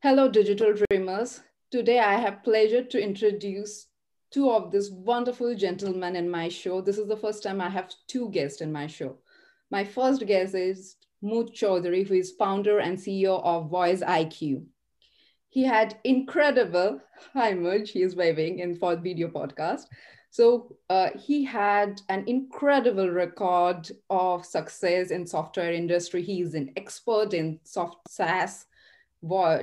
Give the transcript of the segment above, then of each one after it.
Hello, digital dreamers. Today I have pleasure to introduce two of these wonderful gentlemen in my show. This is the first time I have two guests in my show. My first guest is Mooj Choudhary, who is founder and CEO of Voice IQ. He had incredible, hi Mooj, he is waving in for video podcast. So uh, he had an incredible record of success in software industry. He is an expert in soft SaaS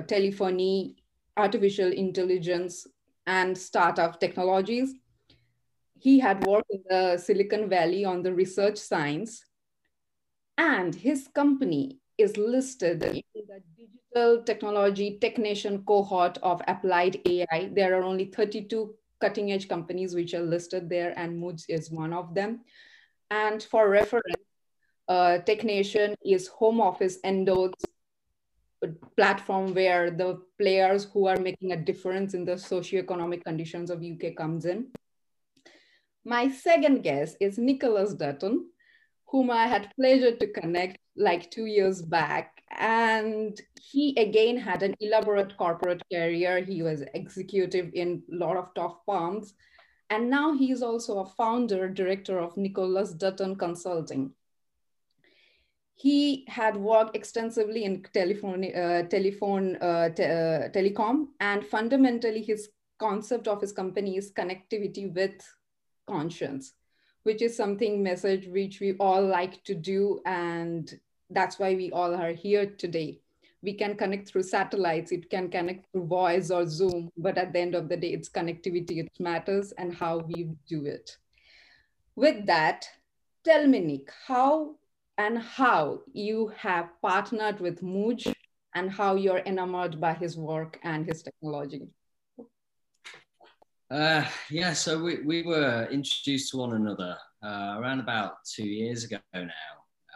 telephony, artificial intelligence, and startup technologies. He had worked in the Silicon Valley on the research science, and his company is listed in the digital technology Tech Nation cohort of applied AI. There are only 32 cutting edge companies which are listed there, and Mooj is one of them. And for reference, uh, Technation is home office endorsed platform where the players who are making a difference in the socioeconomic conditions of UK comes in. My second guest is Nicholas Dutton, whom I had pleasure to connect like two years back. And he again had an elaborate corporate career. He was executive in a lot of top firms. And now he is also a founder, director of Nicholas Dutton Consulting. He had worked extensively in telephone, uh, telephone uh, te uh, telecom, and fundamentally his concept of his company is connectivity with conscience, which is something message which we all like to do, and that's why we all are here today. We can connect through satellites, it can connect through voice or Zoom, but at the end of the day, it's connectivity, it matters, and how we do it. With that, tell me, Nick, how and how you have partnered with Mooj and how you're enamored by his work and his technology. Uh, yeah, so we, we were introduced to one another uh, around about two years ago now.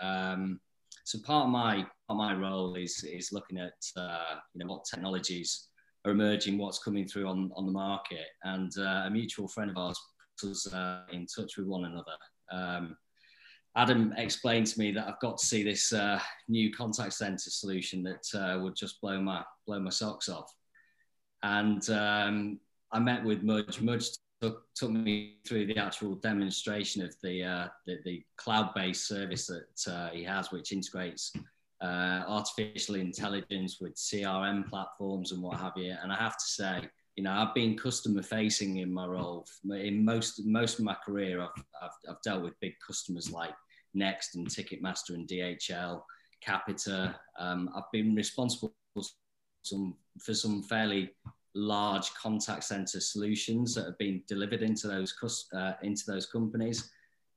Um, so part of my part of my role is is looking at uh, you know what technologies are emerging, what's coming through on, on the market, and uh, a mutual friend of ours put us uh, in touch with one another. Um, Adam explained to me that I've got to see this uh, new contact center solution that uh, would just blow my blow my socks off. And um, I met with Mudge. Mudge took, took me through the actual demonstration of the uh, the, the cloud-based service that uh, he has, which integrates uh, artificial intelligence with CRM platforms and what have you. And I have to say, you know, I've been customer facing in my role in most most of my career. I've, I've, I've dealt with big customers like Next and Ticketmaster and DHL, Capita. Um, I've been responsible for some, for some fairly large contact center solutions that have been delivered into those uh, into those companies.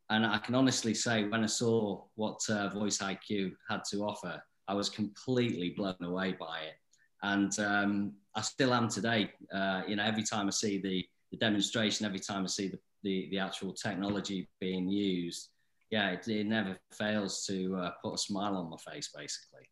And I can honestly say, when I saw what uh, Voice IQ had to offer, I was completely blown away by it and um, I still am today. Uh, you know, every time I see the, the demonstration, every time I see the, the, the actual technology being used, yeah, it, it never fails to uh, put a smile on my face, basically.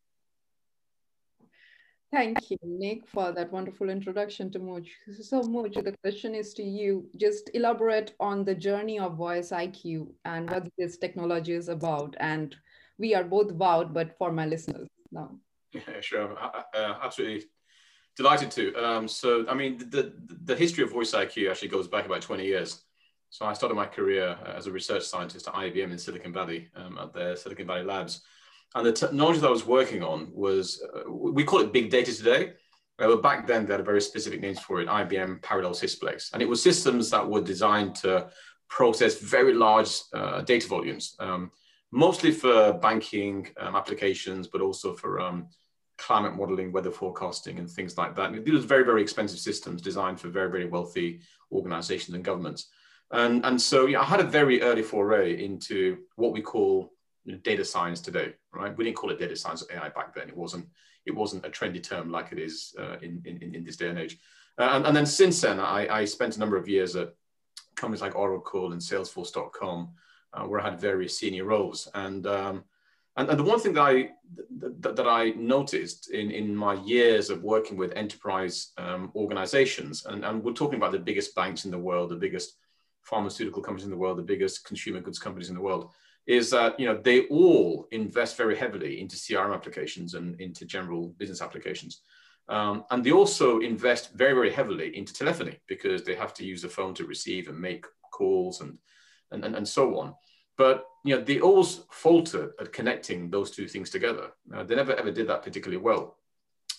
Thank you, Nick, for that wonderful introduction to Mooj. So, Mooj, the question is to you. Just elaborate on the journey of Voice IQ and what this technology is about. And we are both vowed, but for my listeners now. Yeah, sure. Uh, absolutely delighted to. Um, so, I mean, the, the history of Voice IQ actually goes back about 20 years. So I started my career as a research scientist at IBM in Silicon Valley, um, at their Silicon Valley labs. And the technology that I was working on was, uh, we call it big data today. Uh, but back then, they had very specific names for it, IBM Parallel Sysplex. And it was systems that were designed to process very large uh, data volumes, um, mostly for banking um, applications, but also for um, climate modeling, weather forecasting, and things like that. And these are very, very expensive systems designed for very, very wealthy organizations and governments. And, and so yeah, I had a very early foray into what we call you know, data science today, right? We didn't call it data science or AI back then. It wasn't, it wasn't a trendy term like it is uh, in, in, in this day and age. Uh, and, and, then since then, I, I spent a number of years at companies like Oracle and Salesforce.com, uh, where I had various senior roles. And um, and, and the one thing that I that, that I noticed in, in my years of working with enterprise um, organizations, and, and we're talking about the biggest banks in the world, the biggest pharmaceutical companies in the world, the biggest consumer goods companies in the world, is that you know they all invest very heavily into CRM applications and into general business applications. Um, and they also invest very, very heavily into telephony because they have to use the phone to receive and make calls and, and, and, and so on. But you know, they always faltered at connecting those two things together. Uh, they never ever did that particularly well.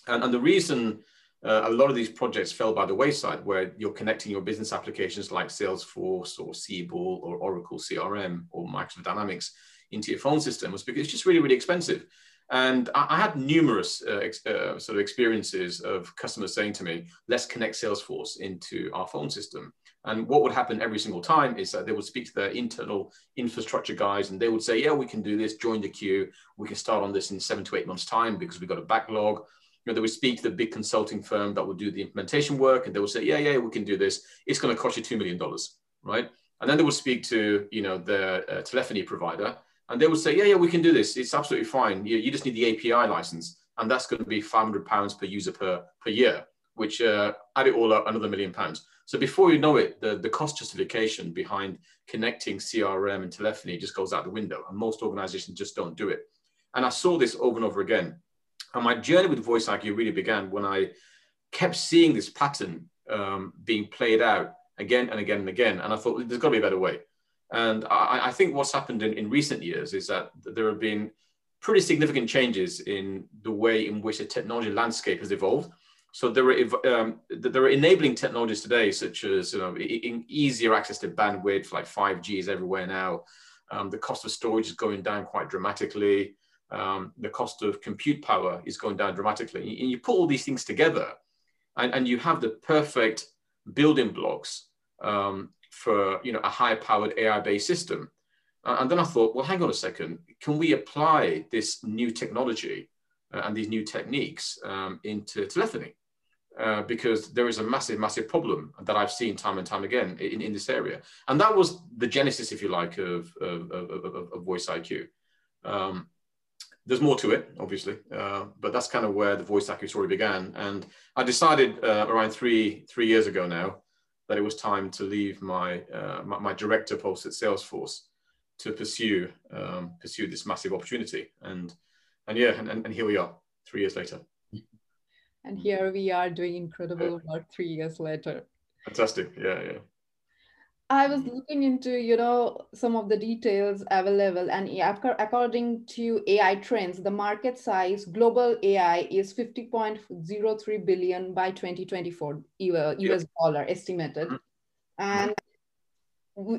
And, and the reason uh, a lot of these projects fell by the wayside where you're connecting your business applications like Salesforce or Siebel or Oracle CRM or Microsoft Dynamics into your phone system was because it's just really, really expensive. And I, had numerous uh, ex, uh, sort of experiences of customers saying to me, let's connect Salesforce into our phone system. And what would happen every single time is that they would speak to their internal infrastructure guys and they would say, yeah, we can do this, join the queue. We can start on this in seven to eight months time because we've got a backlog you know, they would speak to the big consulting firm that would do the implementation work, and they would say, "Yeah, yeah, we can do this. It's going to cost you two million dollars, right?" And then they would speak to you know the uh, telephony provider, and they would say, "Yeah, yeah, we can do this. It's absolutely fine. You, you just need the API license, and that's going to be 500 pounds per user per per year, which uh, add it all up another million pounds." So before you know it, the, the cost justification behind connecting CRM and telephony just goes out the window, and most organizations just don't do it. And I saw this over and over again. And my journey with Voice IQ really began when I kept seeing this pattern um, being played out again and again and again. And I thought there's got to be a better way. And I, I think what's happened in, in recent years is that there have been pretty significant changes in the way in which the technology landscape has evolved. So there are um, there are enabling technologies today, such as you know, easier access to bandwidth, like 5G is everywhere now. Um, the cost of storage is going down quite dramatically um, the cost of compute power is going down dramatically. And you put all these things together and, and you have the perfect building blocks um, for you know, a high powered AI based system. And then I thought, well, hang on a second, can we apply this new technology uh, and these new techniques um, into telephony? Uh, because there is a massive, massive problem that I've seen time and time again in, in this area. And that was the genesis, if you like, of, of, of, of Voice IQ. Um, there's more to it, obviously, uh, but that's kind of where the voice IQ story began. And I decided uh, around three three years ago now that it was time to leave my uh, my, my, director post at Salesforce to pursue um, pursue this massive opportunity. And and yeah, and, and here we are, three years later. And here we are doing incredible work three years later. Fantastic, yeah, yeah. I was looking into, you know, some of the details available, and according to AI trends, the market size global AI is 50.03 billion by 2024 US yep. dollar estimated, mm-hmm. and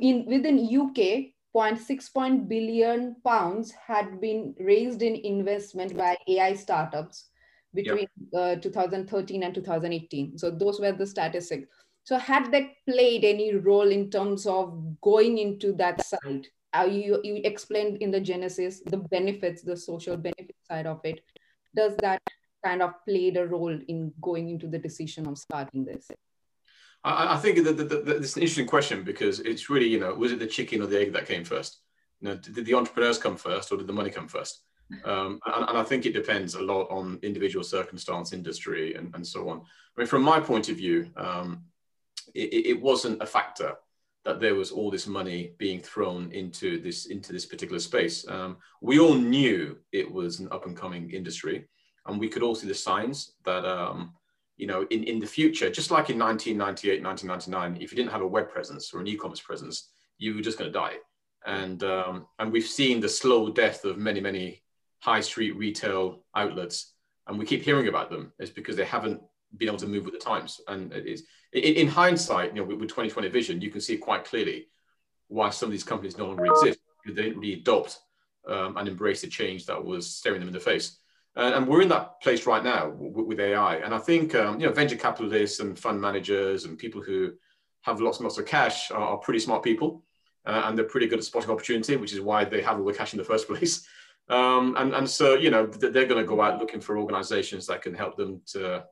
in within UK, 0.6 billion pounds had been raised in investment by AI startups between yep. uh, 2013 and 2018. So those were the statistics so had that played any role in terms of going into that side? Uh, you, you explained in the Genesis the benefits, the social benefit side of it. Does that kind of played a role in going into the decision of starting this? I, I think that, that, that, that's an interesting question because it's really, you know, was it the chicken or the egg that came first? You know, did the entrepreneurs come first or did the money come first? Um, and, and, I think it depends a lot on individual circumstance, industry, and, and so on. I mean, from my point of view, um, it, it wasn't a factor that there was all this money being thrown into this into this particular space. Um, we all knew it was an up and coming industry, and we could all see the signs that um, you know in, in the future, just like in 1998, 1999, if you didn't have a web presence or an e-commerce presence, you were just going to die. And um, and we've seen the slow death of many many high street retail outlets, and we keep hearing about them. It's because they haven't been able to move with the times. And it is in, in hindsight, you know, with, with 2020 vision, you can see quite clearly why some of these companies no longer exist. They didn't really adopt um, and embrace the change that was staring them in the face. And, and we're in that place right now with, with AI. And I think um, you know venture capitalists and fund managers and people who have lots and lots of cash are, are pretty smart people, uh, and they're pretty good at spotting opportunity, which is why they have all the cash in the first place. Um, and, and so you know they're going to go out looking for organizations that can help them to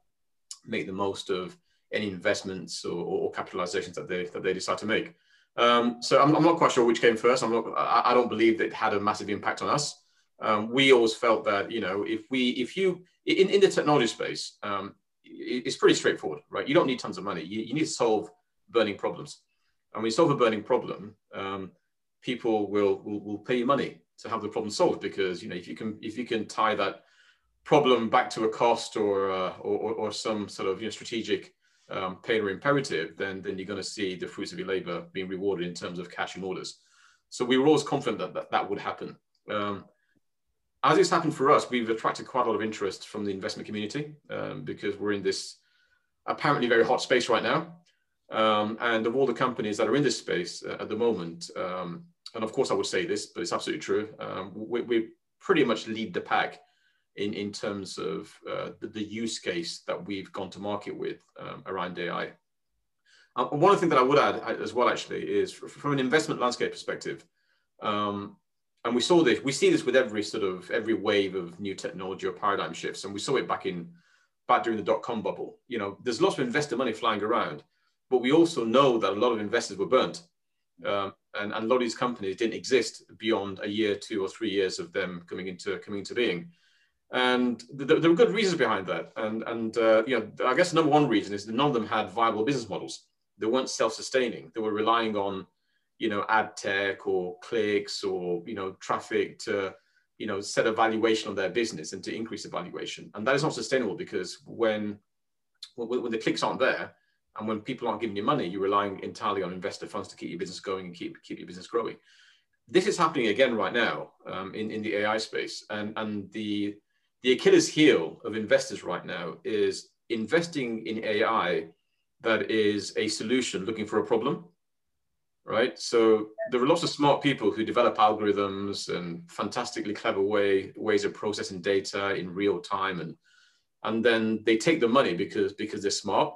make the most of any investments or, or capitalizations that they that they decide to make. Um, so I'm, I'm, not quite sure which came first. I'm not. I, I, don't believe that it had a massive impact on us. Um, we always felt that you know if we if you in, in the technology space, um, it, it's pretty straightforward, right? You don't need tons of money. You, you need to solve burning problems, and when you solve a burning problem, um, people will, will will pay you money to have the problem solved because you know if you can if you can tie that problem back to a cost or, uh, or, or, some sort of you know, strategic um, pain or imperative, then, then you're going to see the fruits of your labor being rewarded in terms of cash and orders. So we were always confident that that, that would happen. Um, as it's happened for us, we've attracted quite a lot of interest from the investment community um, because we're in this apparently very hot space right now. Um, and of all the companies that are in this space uh, at the moment, um, and of course I would say this, but it's absolutely true, um, we, we, pretty much lead the pack in, in terms of uh, the, the, use case that we've gone to market with um, around AI. Um, one of the things that I would add uh, as well, actually, is from an investment landscape perspective, um, and we saw this, we see this with every sort of every wave of new technology or paradigm shifts, and we saw it back in back during the dot com bubble. You know, there's lots of investor money flying around, but we also know that a lot of investors were burnt. Um, and, and, a lot of these companies didn't exist beyond a year, two or three years of them coming into coming into being. And there, there were good reasons behind that. And, and uh, you know, I guess the number one reason is that none of them had viable business models. They weren't self-sustaining. They were relying on, you know, ad tech or clicks or, you know, traffic to, you know, set a valuation of their business and to increase the valuation. And that is not sustainable because when, when, when the clicks aren't there, and when people aren't giving you money, you're relying entirely on investor funds to keep your business going and keep, keep your business growing. This is happening again right now um, in, in the AI space. And, and the, the Achilles heel of investors right now is investing in AI that is a solution looking for a problem right so there are lots of smart people who develop algorithms and fantastically clever way ways of processing data in real time and and then they take the money because because they're smart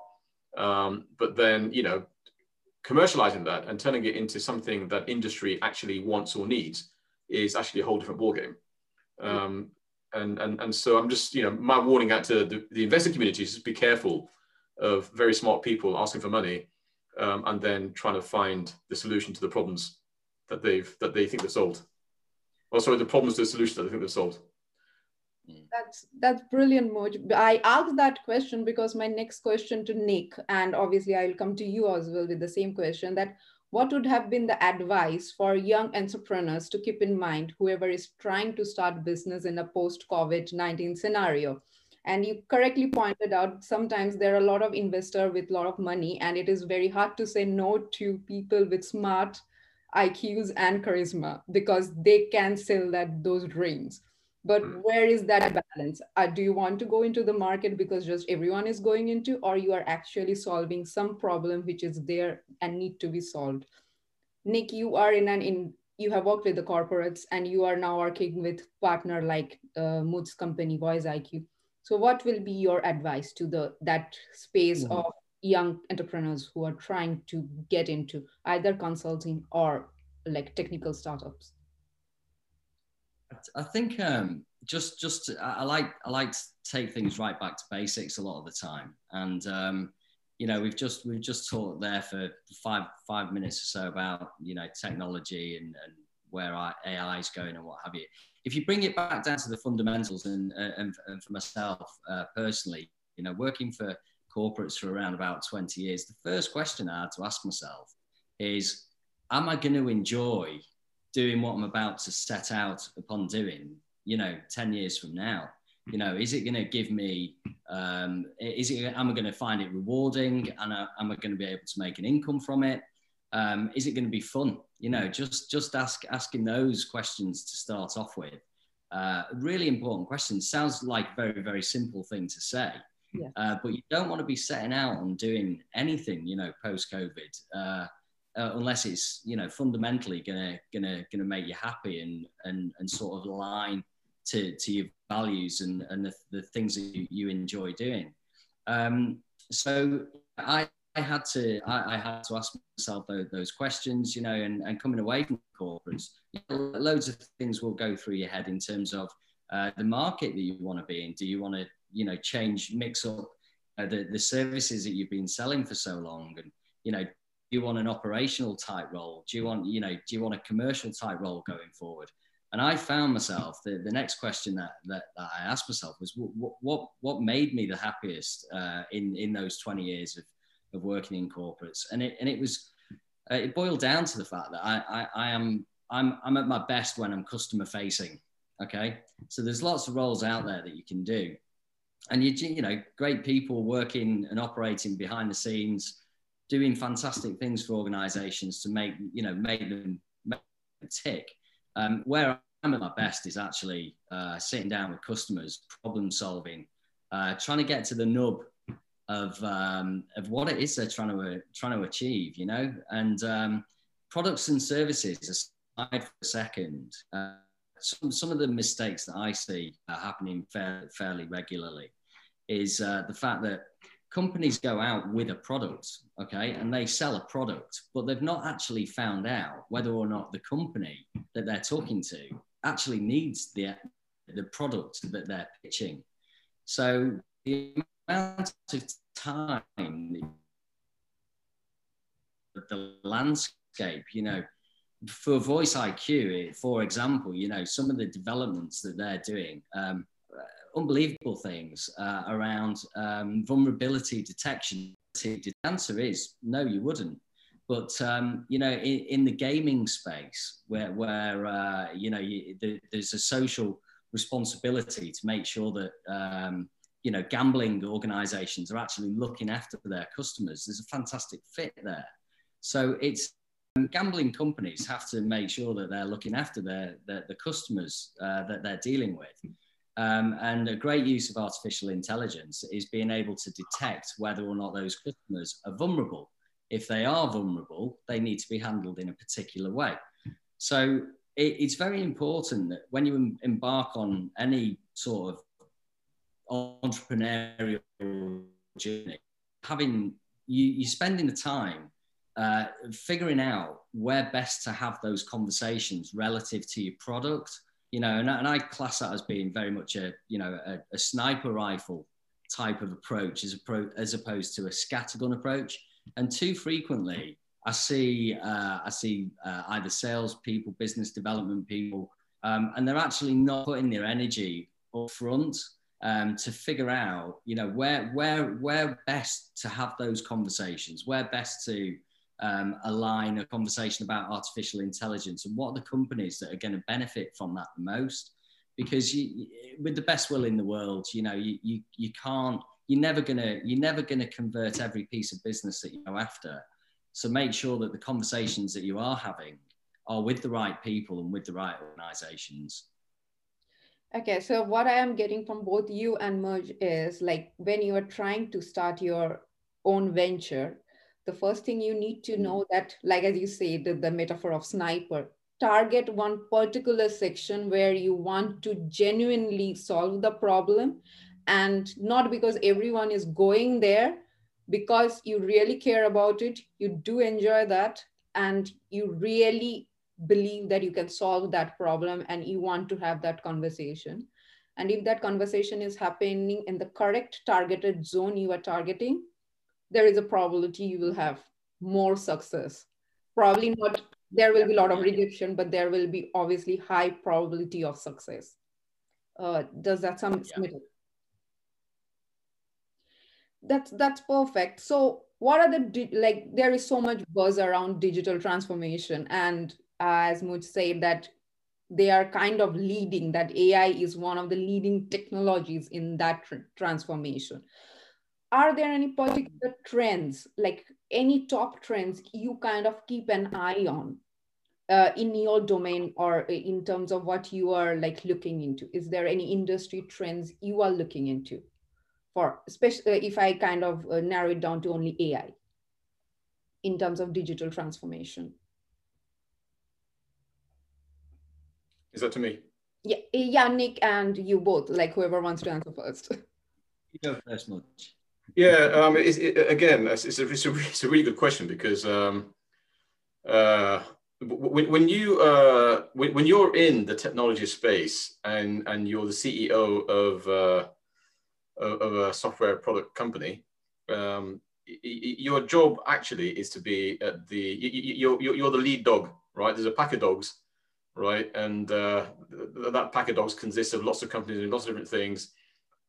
um, but then, you know, commercializing that and turning it into something that industry actually wants or needs is actually a whole different ballgame. Um, and, and, and so I'm just, you know, my warning out to the, the investor community is just be careful of very smart people asking for money um, and then trying to find the solution to the problems that they've that they think they've solved. Or sorry, the problems to the solution that they think they've solved. Mm. That's that's brilliant, Moj. I asked that question because my next question to Nick, and obviously I'll come to you as well with the same question. That what would have been the advice for young entrepreneurs to keep in mind, whoever is trying to start business in a post-COVID nineteen scenario? And you correctly pointed out sometimes there are a lot of investor with a lot of money, and it is very hard to say no to people with smart IQs and charisma because they can sell that those dreams but hmm. where is that balance uh, do you want to go into the market because just everyone is going into or you are actually solving some problem which is there and need to be solved nick you are in an in you have worked with the corporates and you are now working with partner like uh, Mooj's company voice iq so what will be your advice to the that space mm-hmm. of young entrepreneurs who are trying to get into either consulting or like technical startups I think um, just just I like I like to take things right back to basics a lot of the time, and um, you know we've just we've just talked there for five five minutes or so about you know technology and, and where AI is going and what have you. If you bring it back down to the fundamentals, and and, and for myself uh, personally, you know, working for corporates for around about 20 years, the first question I had to ask myself is, am I going to enjoy doing what I'm about to set out upon doing, you know, 10 years from now? You know, is it going to give me, um, is it, am I going to find it rewarding? And uh, am I going to be able to make an income from it? Um, is it going to be fun? You know, just, just ask, asking those questions to start off with. Uh, really important questions. Sounds like a very, very simple thing to say. Yeah. Uh, but you don't want to be setting out on doing anything, you know, post COVID. Uh, uh, unless it's you know fundamentally gonna gonna gonna make you happy and and and sort of align to to your values and and the, the things that you, you enjoy doing. Um, so I. I had to I, I, had to ask myself those, those, questions, you know, and, and coming away from corporates, you know, loads of things will go through your head in terms of uh, the market that you want to be in. Do you want to, you know, change, mix up uh, the, the services that you've been selling for so long? And, you know, you want an operational type role? Do you want, you know, do you want a commercial type role going forward? And I found myself the, the next question that, that, that I asked myself was what, what, what made me the happiest uh, in, in those 20 years of, of working in corporates? And it, and it was, uh, it boiled down to the fact that I, I, I am, I'm, I'm at my best when I'm customer facing. Okay, so there's lots of roles out there that you can do, and you you know great people working and operating behind the scenes, doing fantastic things for organisations to make you know make them, make them tick. Um, where I'm at my best is actually uh, sitting down with customers, problem solving, uh, trying to get to the nub of um, of what it is they're trying to uh, trying to achieve, you know, and um, products and services aside for a second. Uh, some, some of the mistakes that I see happening fair, fairly regularly is uh, the fact that companies go out with a product, okay, and they sell a product, but they've not actually found out whether or not the company that they're talking to actually needs the, the product that they're pitching. So the amount of time, the landscape, you know, for Voice IQ, for example, you know, some of the developments that they're doing, um, unbelievable things uh, around um, vulnerability detection. The answer is no, you wouldn't. But um, you know, in, in, the gaming space, where where uh, you know you, the, there's a social responsibility to make sure that um, you know gambling organisations are actually looking after their customers. There's a fantastic fit there. So it's um, gambling companies have to make sure that they're looking after their, their the customers uh, that they're dealing with. Um, and a great use of artificial intelligence is being able to detect whether or not those customers are vulnerable. If they are vulnerable, they need to be handled in a particular way. So it, it's very important that when you embark on any sort of entrepreneurial journey, having you, you're spending the time uh, figuring out where best to have those conversations relative to your product you know, and, and I class that as being very much a, you know, a, a sniper rifle type of approach as, pro, as opposed to a scattergun approach. And too frequently, I see, uh, I see uh, either sales people, business development people, um, and they're actually not putting their energy up front um, to figure out, you know, where, where, where best to have those conversations, where best to um, align a conversation about artificial intelligence and what are the companies that are going to benefit from that the most? Because you, with the best will in the world you know you, you, you can't you're never gonna you're never gonna convert every piece of business that you go after. So make sure that the conversations that you are having are with the right people and with the right organizations. Okay so what i am getting from both you and Mooj is like when you are trying to start your own venture the first thing you need to hmm. know that, like as you say, the, the metaphor of sniper, target one particular section where you want to genuinely solve the problem and not because everyone is going there because you really care about it you do enjoy that and you really believe that you can solve that problem and you want to have that conversation. And if that conversation is happening in the correct targeted zone you are targeting there is a probability you will have more success. Probably not, there will be a lot of rejection, but there will be obviously high probability of success. Uh, does that sound yeah. That's, that's perfect. So what are the, like, there is so much buzz around digital transformation. And uh, as Muj said that they are kind of leading that AI is one of the leading technologies in that tr transformation are there any particular trends, like any top trends you kind of keep an eye on uh, in your domain or in terms of what you are like looking into? Is there any industry trends you are looking into for, especially uh, if I kind of uh, narrow it down to only AI in terms of digital transformation? Is that to me? Yeah, yeah, Nick and you both, like whoever wants to answer first. You go first, Mooj. Yeah, um, it, again, it's, it's, a, it's, a, it's a really good question because um, uh, when, when you uh, when, when you're in the technology space and and you're the CEO of uh, of a software product company, um, your job actually is to be at the you're, you're the lead dog, right? There's a pack of dogs, right? And uh, that pack of dogs consists of lots of companies and lots of different things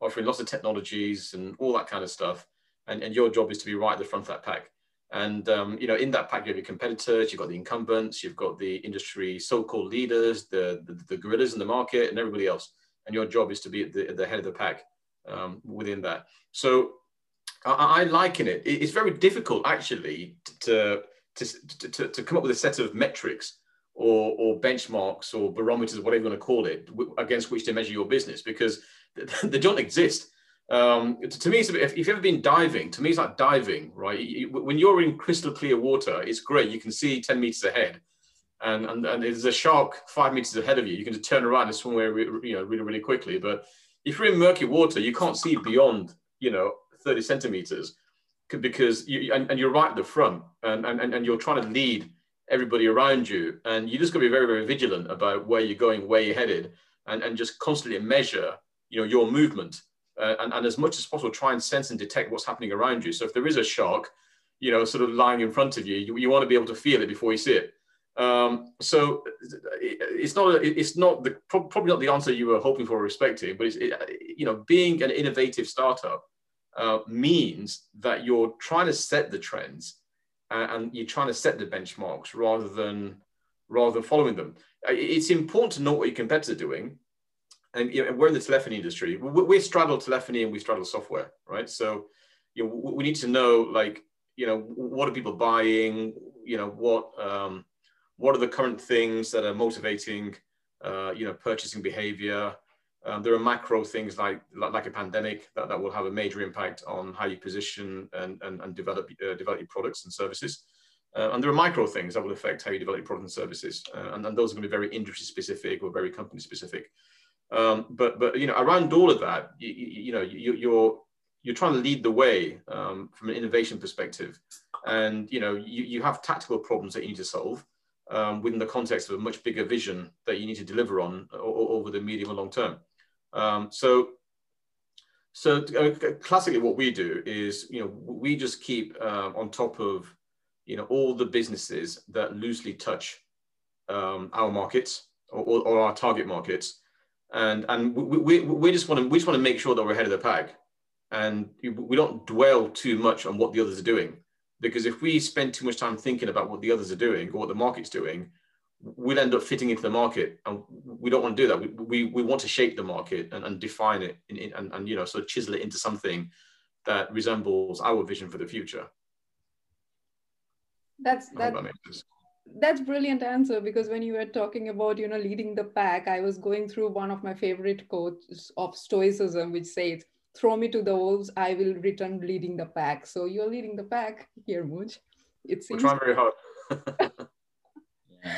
offering lots of technologies and all that kind of stuff. And, and your job is to be right at the front of that pack. And um, you know, in that pack, you have your competitors, you've got the incumbents, you've got the industry so-called leaders, the, the, the gorillas in the market, and everybody else. And your job is to be at the, at the head of the pack um, within that. So I, I liken it. It's very difficult actually to, to, to, to come up with a set of metrics or, or benchmarks or barometers, whatever you want to call it, against which to measure your business because they don't exist. Um, to me, if, if you've ever been diving, to me, it's like diving, right? You, when you're in crystal clear water, it's great. You can see 10 meters ahead. And, and, and there's a shark five meters ahead of you. You can just turn around and swim away you know, really, really quickly. But if you're in murky water, you can't see beyond, you know, 30 centimeters because you, and, and you're right at the front and, and, and you're trying to lead everybody around you. And you just got to be very, very vigilant about where you're going, where you're headed, and, and just constantly measure, you know, your movement uh, and, and as much as possible try and sense and detect what's happening around you. So if there is a shark, you know, sort of lying in front of you, you, you want to be able to feel it before you see it. Um, so it's not it's not the probably not the answer you were hoping for or expecting, but it's it, you know being an innovative startup uh, means that you're trying to set the trends and, and you're trying to set the benchmarks rather than rather than following them. It's important to know what your competitors are doing, and you know, we're in the telephony industry. We, we straddle telephony and we straddle software, right? So, you know, we need to know like, you know, what are people buying? You know, what um, what are the current things that are motivating, uh, you know, purchasing behavior? Um, there are macro things like like a pandemic that, that will have a major impact on how you position and and, and develop uh, develop your products and services. Uh, and there are micro things that will affect how you develop your products and services. Uh, and, and those are going to be very industry specific or very company specific. Um, but but you know around all of that, you, you know you, you're you're trying to lead the way um, from an innovation perspective, and you know you, you have tactical problems that you need to solve um, within the context of a much bigger vision that you need to deliver on over the medium and long term. Um, so so uh, classically, what we do is you know we just keep uh, on top of you know all the businesses that loosely touch um, our markets or, or, our target markets and and we, we, we just want to we just want to make sure that we're ahead of the pack. And we don't dwell too much on what the others are doing. Because if we spend too much time thinking about what the others are doing or what the market's doing we'll end up fitting into the market. And we don't want to do that. We, we, we want to shape the market and, and define it in, in, and, and you know sort of chisel it into something that resembles our vision for the future. That's that, that that's brilliant answer because when you were talking about you know leading the pack i was going through one of my favorite quotes of stoicism which says throw me to the wolves i will return leading the pack so you're leading the pack here Mooj. it seems we're trying very hard yeah.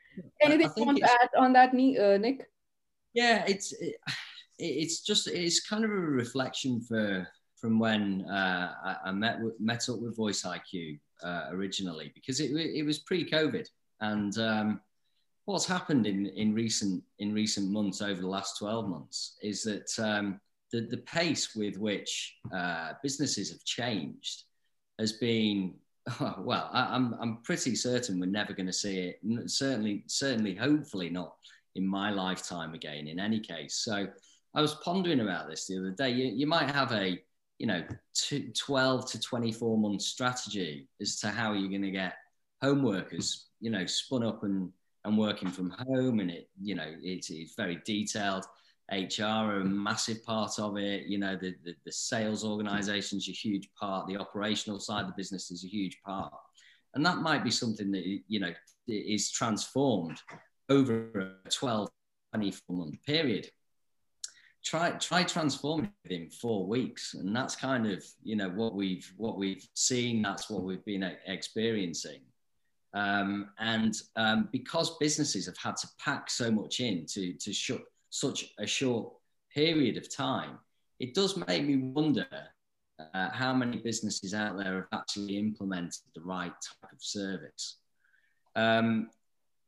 anything you want to add on that uh, nick yeah it's it, it's just it's kind of a reflection for from when uh, I, I met met up with voice iq uh, originally because it, it was pre-COVID. And um, what's happened in, in recent in recent months over the last 12 months is that um, the, the pace with which uh, businesses have changed has been well I, am I'm, I'm pretty certain we're never going to see it. Certainly certainly hopefully not in my lifetime again in any case. So i was pondering about this the other day. You, you might have a you know, 12 to 24 month strategy as to how you're going to get home workers, you know, spun up and, and working from home. And it, you know, it's, it's very detailed. HR are a massive part of it. You know, the, the, the sales organization is a huge part. The operational side of the business is a huge part. And that might be something that, you know, is transformed over a 12, 24 month period try try transforming in four weeks. And that's kind of you know what we've what we've seen that's what we've been experiencing. Um, and um, because businesses have had to pack so much in to to shut such a short period of time it does make me wonder uh, how many businesses out there have actually implemented the right type of service. Um,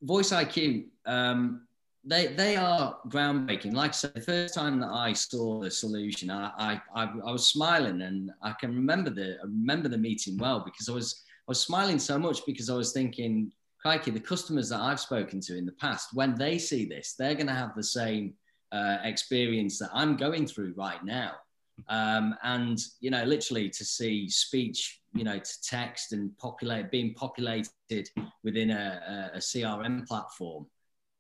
voice iq um, they they are groundbreaking. Like I said, the first time that I saw the solution, I, I I, I was smiling, and I can remember the I remember the meeting well because I was I was smiling so much because I was thinking, crikey, the customers that I've spoken to in the past, when they see this, they're going to have the same uh, experience that I'm going through right now. Um, and you know, literally to see speech you know, to text and populate, being populated within a, a, a CRM platform.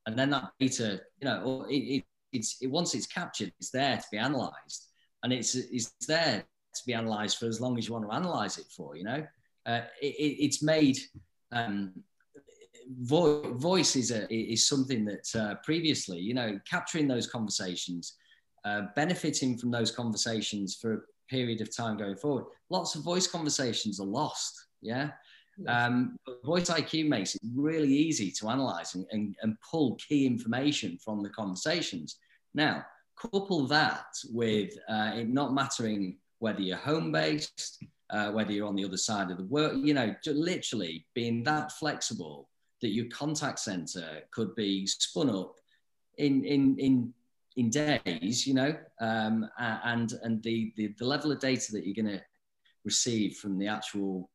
And then that data, you know, it, it, it's it, once it's captured, it's there to be analyzed, and it's it's there to be analyzed for as long as you want to analyze it for. You know, uh, it, it's made. Um, vo- voice is a is something that uh, previously, you know, capturing those conversations, uh, benefiting from those conversations for a period of time going forward. Lots of voice conversations are lost. Yeah. Um, voice IQ makes it really easy to analyze and, and, and pull key information from the conversations. Now, couple that with uh, it not mattering whether you're home based, uh, whether you're on the other side of the world, you know, literally being that flexible that your contact center could be spun up in in in in days, you know, um, and and the, the the level of data that you're going to receive from the actual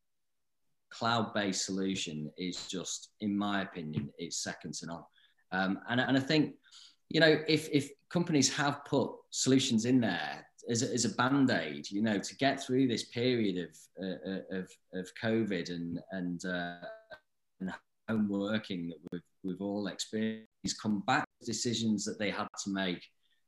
cloud-based solution is just, in my opinion, it's second to none. Um, and, and I think, you know, if if companies have put solutions in there as a, as a band-aid, you know, to get through this period of uh, of, of COVID and and, uh, and home working that we've we've all experienced, come back decisions that they had to make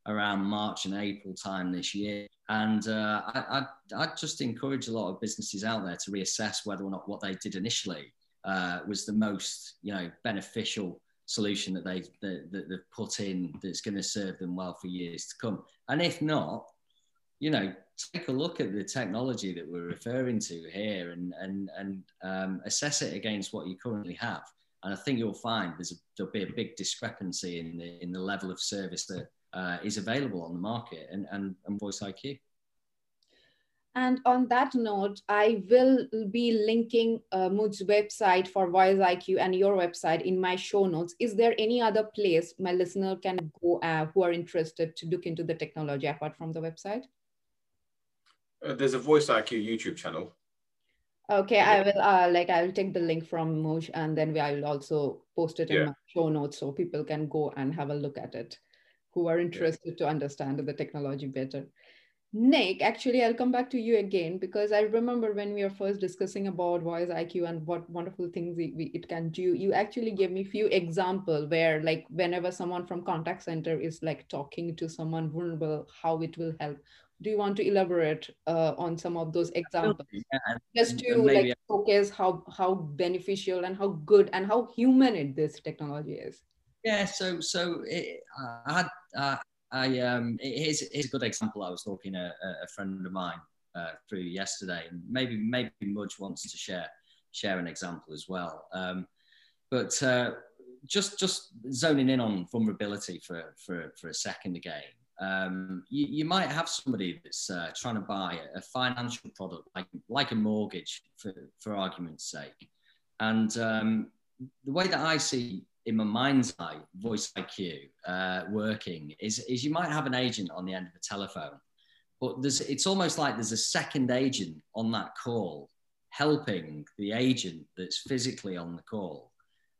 around March and April time this year. And uh, I, I, I, just encourage a lot of businesses out there to reassess whether or not what they did initially uh, was the most, you know, beneficial solution that they that, that they've put in that's going to serve them well for years to come. And if not, you know, take a look at the technology that we're referring to here and and and um, assess it against what you currently have. And I think you'll find there's a, there'll be a big discrepancy in the in the level of service that uh, is available on the market and, and, and Voice IQ. And on that note, I will be linking uh, Muj's website for Voice IQ and your website in my show notes. Is there any other place my listener can go uh, who are interested to look into the technology apart from the website? Uh, there's a Voice IQ YouTube channel. Okay, I will uh, like I will take the link from Muj and then we, I will also post it in my show notes so people can go and have a look at it who are interested to understand the technology better. Nick, actually, I'll come back to you again because I remember when we were first discussing about voice IQ and what wonderful things it, it can do. You actually gave me a few examples where, like, whenever someone from contact center is like talking to someone vulnerable, how it will help. Do you want to elaborate uh, on some of those examples, yeah, just to like focus how how beneficial and how good and how human it this technology is? Yeah, so so it, I had uh, I um here's, here's a good example. I was talking to a, a friend of mine uh, through yesterday, and maybe maybe Mudge wants to share share an example as well. Um, but uh, just just zoning in on vulnerability for for for a second again. Um, you, you, might have somebody that's uh, trying to buy a, financial product like like a mortgage for for argument's sake, and um, the way that I see in my mind's eye, voice IQ uh, working is, is you might have an agent on the end of the telephone, but there's, it's almost like there's a second agent on that call helping the agent that's physically on the call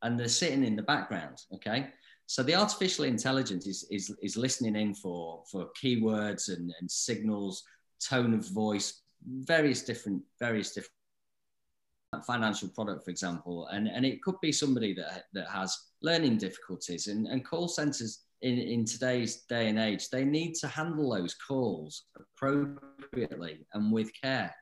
and they're sitting in the background. Okay. So the artificial intelligence is, is, is listening in for, for keywords and, and signals, tone of voice, various different, various different financial product, for example, and, and it could be somebody that, that has learning difficulties and, and call centers in, in today's day and age, they need to handle those calls appropriately and with care.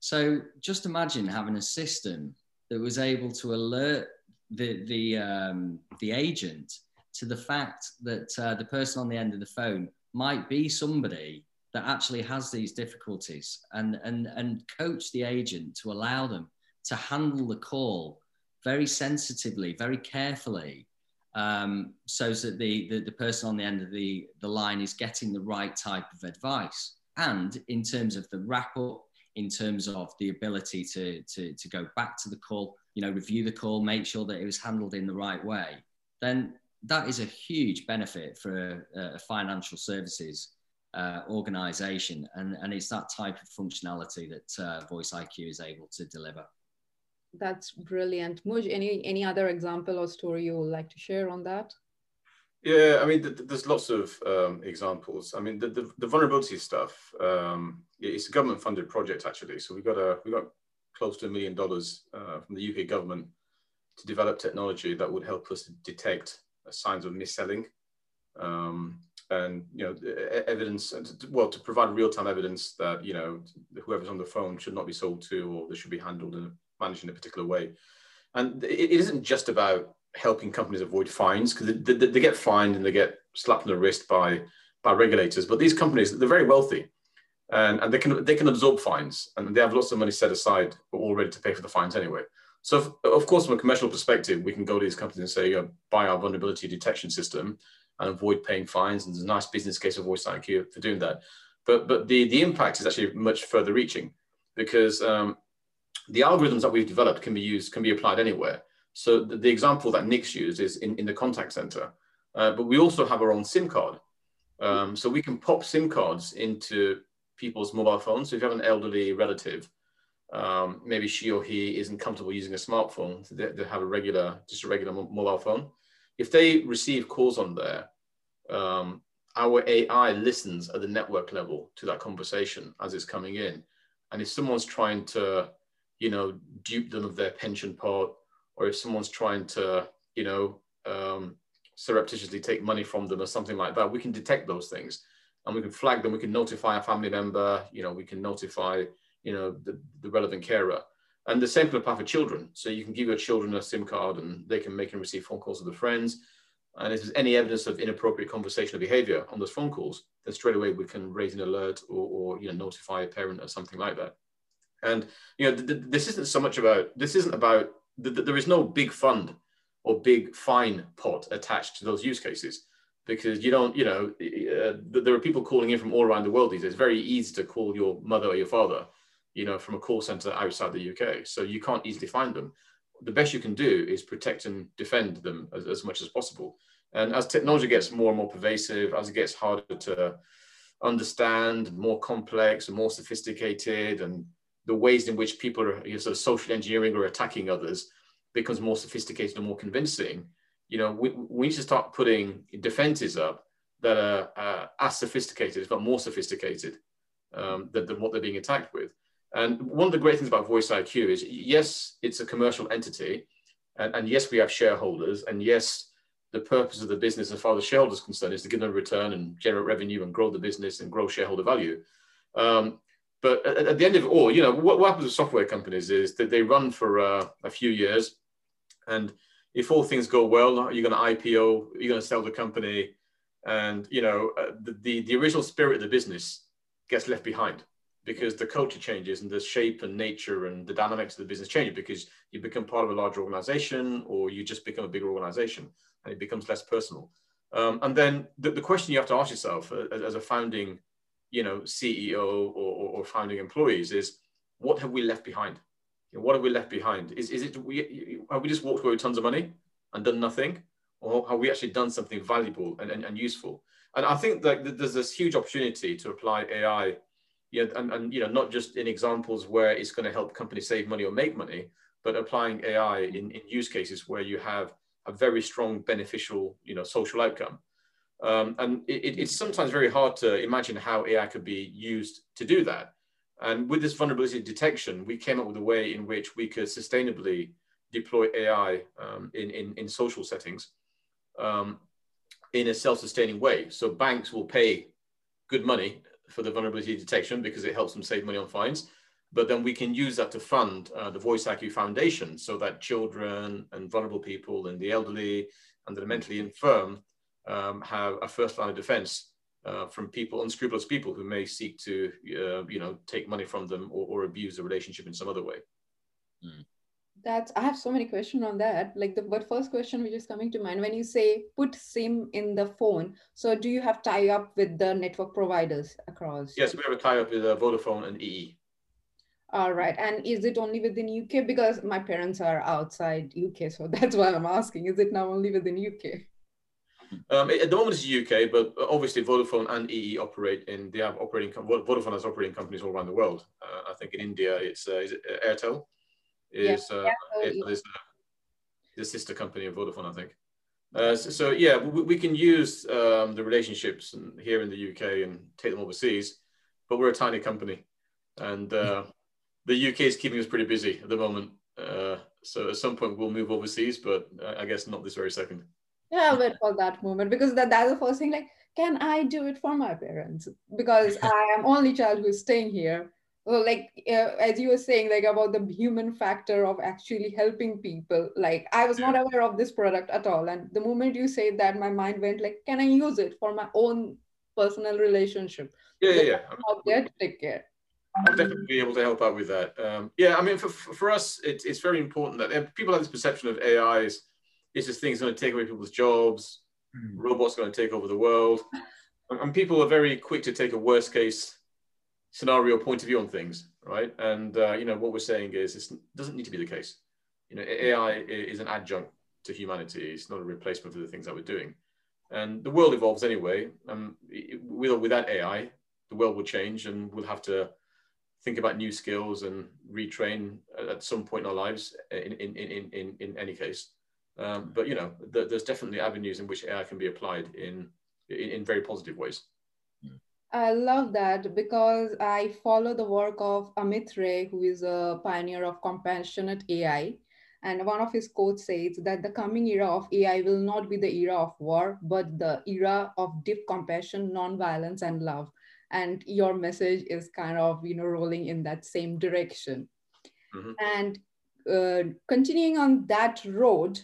So just imagine having a system that was able to alert the, the, um, the agent to the fact that uh, the person on the end of the phone might be somebody that actually has these difficulties and, and, and coach the agent to allow them to handle the call very sensitively, very carefully, um, so that the, the, the person on the end of the, the line is getting the right type of advice. And in terms of the wrap up, in terms of the ability to, to, to go back to the call, you know, review the call, make sure that it was handled in the right way, then that is a huge benefit for a, a financial services uh, organization. And, and it's that type of functionality that uh, Voice IQ is able to deliver that's brilliant. Muj, any any other example or story you would like to share on that? Yeah, I mean, th- there's lots of um, examples. I mean, the, the, the vulnerability stuff. Um, it's a government-funded project actually. So we got a we got close to a million dollars uh, from the UK government to develop technology that would help us detect signs of mis-selling um, and you know evidence well to provide real-time evidence that you know whoever's on the phone should not be sold to or they should be handled and managed in a particular way and it, it isn't just about helping companies avoid fines because they, they, they, get fined and they get slapped on the wrist by by regulators but these companies they're very wealthy and, and they can they can absorb fines and they have lots of money set aside all ready to pay for the fines anyway so if, of course from a commercial perspective we can go to these companies and say buy our vulnerability detection system and avoid paying fines. And there's a nice business case of Voice for doing that. But but the the impact is actually much further reaching because um, the algorithms that we've developed can be used can be applied anywhere. So the, the example that Nick's used is in, in the contact center, uh, but we also have our own SIM card. Um, so we can pop SIM cards into people's mobile phones. So if you have an elderly relative, um, maybe she or he isn't comfortable using a smartphone, so they, they have a regular, just a regular mobile phone if they receive calls on there, um, our AI listens at the network level to that conversation as it's coming in. And if someone's trying to, you know, dupe them of their pension pot, or if someone's trying to, you know, um, surreptitiously take money from them or something like that, we can detect those things and we can flag them. We can notify a family member, you know, we can notify, you know, the, the relevant carer. And the same can apply for children. So you can give your children a SIM card and they can make and receive phone calls of their friends. And if there's any evidence of inappropriate conversational behavior on those phone calls, then straight away we can raise an alert or, or you know, notify a parent or something like that. And you know, th- th- this isn't so much about this isn't about th- there is no big fund or big fine pot attached to those use cases because you don't, you know, uh, there are people calling in from all around the world these days. It's very easy to call your mother or your father you know, from a call center outside the UK. So you can't easily find them. The best you can do is protect and defend them as, as much as possible. And as technology gets more and more pervasive, as it gets harder to understand, more complex and more sophisticated, and the ways in which people are you know, sort of social engineering or attacking others becomes more sophisticated and more convincing, you know, we, we need to start putting defenses up that are uh, as sophisticated, if not more sophisticated, um, than, than what they're being attacked with. And one of the great things about Voice IQ is yes, it's a commercial entity, and, and, yes, we have shareholders, and yes, the purpose of the business, as far as the shareholders are concerned, is to give them a return and generate revenue and grow the business and grow shareholder value. Um, but at, at, the end of all, you know, what, what happens with software companies is that they run for uh, a few years, and if all things go well, you're going to IPO, you're going to sell the company, and you know, uh, the, the the original spirit of the business gets left behind because the culture changes and the shape and nature and the dynamics of the business change because you become part of a larger organization or you just become a bigger organization and it becomes less personal. Um, and then the, the, question you have to ask yourself uh, as, a founding, you know, CEO or, or, founding employees is what have we left behind? You know, what have we left behind? Is, is it, we, have we just walked away with tons of money and done nothing? Or have we actually done something valuable and, and, and useful? And I think that there's this huge opportunity to apply AI yeah, and, and you know, not just in examples where it's going to help companies save money or make money, but applying AI in, in use cases where you have a very strong beneficial, you know, social outcome. Um, and it, it's sometimes very hard to imagine how AI could be used to do that. And with this vulnerability detection, we came up with a way in which we could sustainably deploy AI um, in, in, in social settings um, in a self-sustaining way. So banks will pay good money for the vulnerability detection because it helps them save money on fines. But then we can use that to fund uh, the Voice IQ Foundation so that children and vulnerable people and the elderly and the mentally infirm um, have a first line of defense uh, from people, unscrupulous people who may seek to, uh, you know, take money from them or, or, abuse the relationship in some other way. Mm that's i have so many questions on that. Like the but first question which is coming to mind when you say put sim in the phone so do you have tie up with the network providers across? Yes we have a tie up with uh, vodafone and ee all right. And is it only within uk because my parents are outside uk so that's why i'm asking. Is it now only within uk um, at the moment it's the UK, but obviously Vodafone and EE operate in. They have operating. Vodafone has operating companies all around the world. Uh, I think in India it's uh, is it Airtel, is yeah. uh, is the sister company of Vodafone, I think. Uh, so, so, yeah, we, we, can use um, the relationships here in the UK and take them overseas, but we're a tiny company, and uh, the UK is keeping us pretty busy at the moment. Uh, so at some point we'll move overseas, but I guess not this very second. Yeah, wait for that moment because that, that's the first thing. Like, can I do it for my parents? Because I am only child who's staying here. Well, like uh, as you were saying, like about the human factor of actually helping people. Like I was not aware of this product at all, and the moment you said that, my mind went like, can I use it for my own personal relationship? Yeah, yeah, yeah. Out there to take care. I'll definitely be able to help out with that. Um, yeah, I mean, for, for us, it, it's very important that people have this perception of AI it's just things going to take away people's jobs, mm. robots going to take over the world, and, people are very quick to take a worst case scenario point of view on things, right? And uh, you know what we're saying is it doesn't need to be the case. You know, AI is an adjunct to humanity. It's not a replacement for the things that we're doing. And the world evolves anyway. Um, with or without AI, the world will change, and we'll have to think about new skills and retrain at some point in our lives in, in, in, in, in any case. Um, but, you know, th- there's definitely avenues in which AI can be applied in, in, in very positive ways. I love that because I follow the work of Amit Ray, who is a pioneer of compassionate AI. And one of his quotes says that the coming era of AI will not be the era of war, but the era of deep compassion, nonviolence, and love and your message is kind of you know rolling in that same direction mm-hmm. and uh, continuing on that road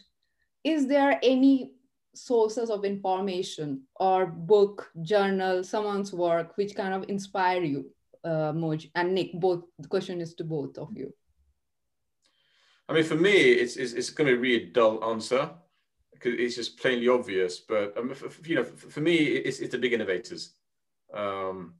is there any sources of information or book journal someone's work which kind of inspire you uh, Mooj and Nick both the question is to both of you. I mean for me it's, it's, it's going to be a really dull answer because it's just plainly obvious but um, you know for, for me it's, it's the big innovators. Um,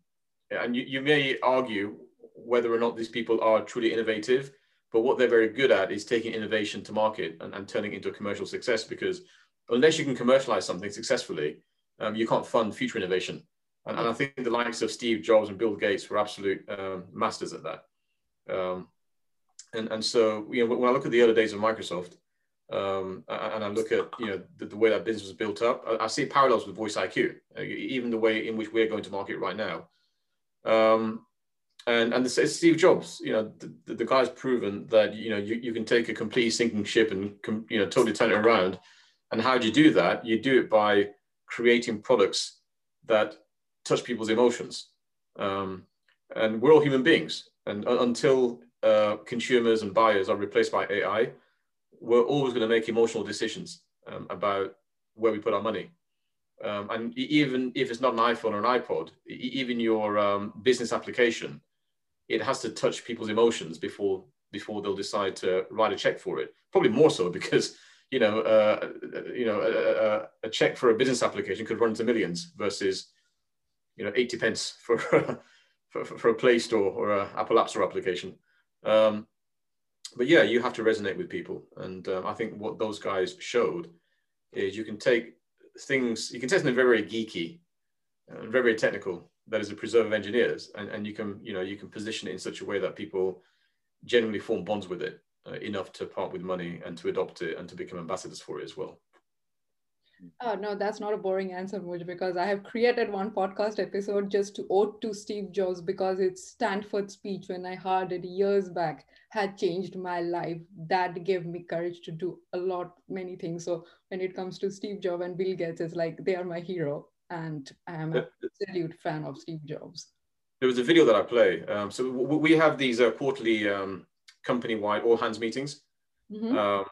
and you, you may argue whether or not these people are truly innovative, but what they're very good at is taking innovation to market and, and turning it into a commercial success because unless you can commercialize something successfully, um, you can't fund future innovation. And, and, I think the likes of Steve Jobs and Bill Gates were absolute um, masters at that. Um, and, and so, you know, when I look at the early days of Microsoft, um, and I look at you know the, the, way that business was built up, I, I see parallels with Voice IQ, uh, even the way in which we're going to market right now. And and Steve Jobs, you know, the, the guy's proven that you know you, you can take a completely sinking ship and you know totally turn it around. And how do you do that? You do it by creating products that touch people's emotions. Um, and we're all human beings, and until uh, consumers and buyers are replaced by AI, we're always going to make emotional decisions um, about where we put our money. Um, and even if it's not an iPhone or an iPod, even your um, business application, it has to touch people's emotions before before they'll decide to write a check for it. Probably more so because you know uh, you know a, a, a, check for a business application could run into millions versus you know 80 pence for for, for, a Play Store or a Apple App Store application. Um, but yeah, you have to resonate with people, and um, I think what those guys showed is you can take things you can take them very, very geeky and very, very technical that is a preserve of engineers and, and you can you know you can position it in such a way that people genuinely form bonds with it uh, enough to part with money and to adopt it and to become ambassadors for it as well Oh, no, that's not a boring answer, Mooj, because I have created one podcast episode just to ode to Steve Jobs because it's Stanford speech when I heard it years back had changed my life. That gave me courage to do a lot, many things. So when it comes to Steve Jobs and Bill Gates, it's like they are my hero. And I am a absolute fan of Steve Jobs. There was a video that I play. Um, so we have these uh, quarterly um, company-wide all hands meetings. Mm-hmm. Um,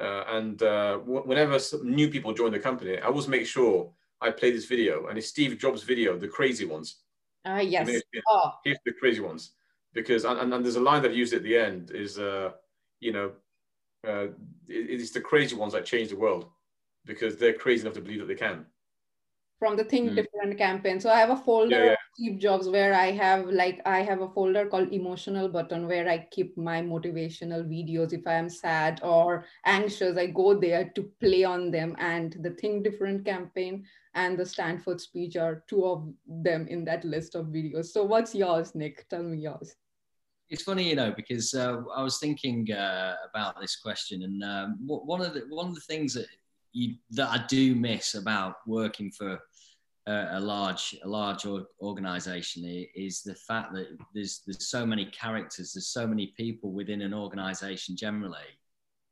uh, and uh, whenever new people join the company, I always make sure I play this video, and it's Steve Jobs' video, the crazy ones. Ah, uh, yes. oh. Here's the crazy ones, because and, and, there's a line that I used at the end is, uh, you know, uh, it, it's the crazy ones that change the world, because they're crazy enough to believe that they can from the think mm. different campaign. So i have a folder yeah, yeah. of steve jobs where i have like i have a folder called emotional button where i keep my motivational videos if i am sad or anxious. I go there to play on them. And the think different campaign and the stanford speech are two of them in that list of videos. So what's yours nick? Tell me yours. It's funny, you know, because uh, I was thinking uh, about this question, and um, one of the one of the things that you, that I do miss about working for a, a large a large organization is the fact that there's there's so many characters, there's so many people within an organization generally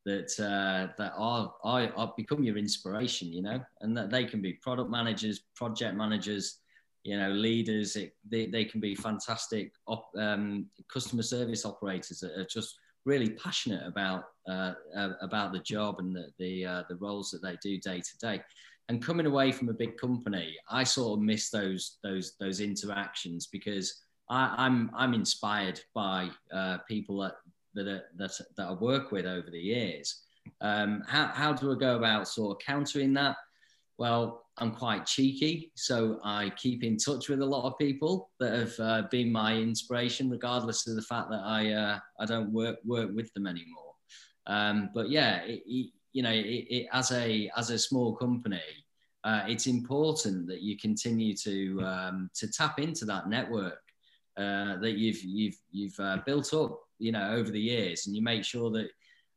that uh, that are, are, are become your inspiration, you know, and that they can be product managers, project managers, you know, leaders. It, they, they can be fantastic op, um, customer service operators that are just really passionate about uh, uh, about the job and the the, uh, the roles that they do day to day. And coming away from a big company, I sort of miss those those those interactions because I, am I'm, I'm inspired by uh, people that that, that that I work with over the years. Um, how how do I go about sort of countering that? Well, I'm quite cheeky, so I keep in touch with a lot of people that have uh, been my inspiration, regardless of the fact that I uh, I don't work work with them anymore. Um, but yeah, it, it, you know, it, as a as a small company, uh, it's important that you continue to um, to tap into that network uh, that you've you've you've uh, built up, you know, over the years, and you make sure that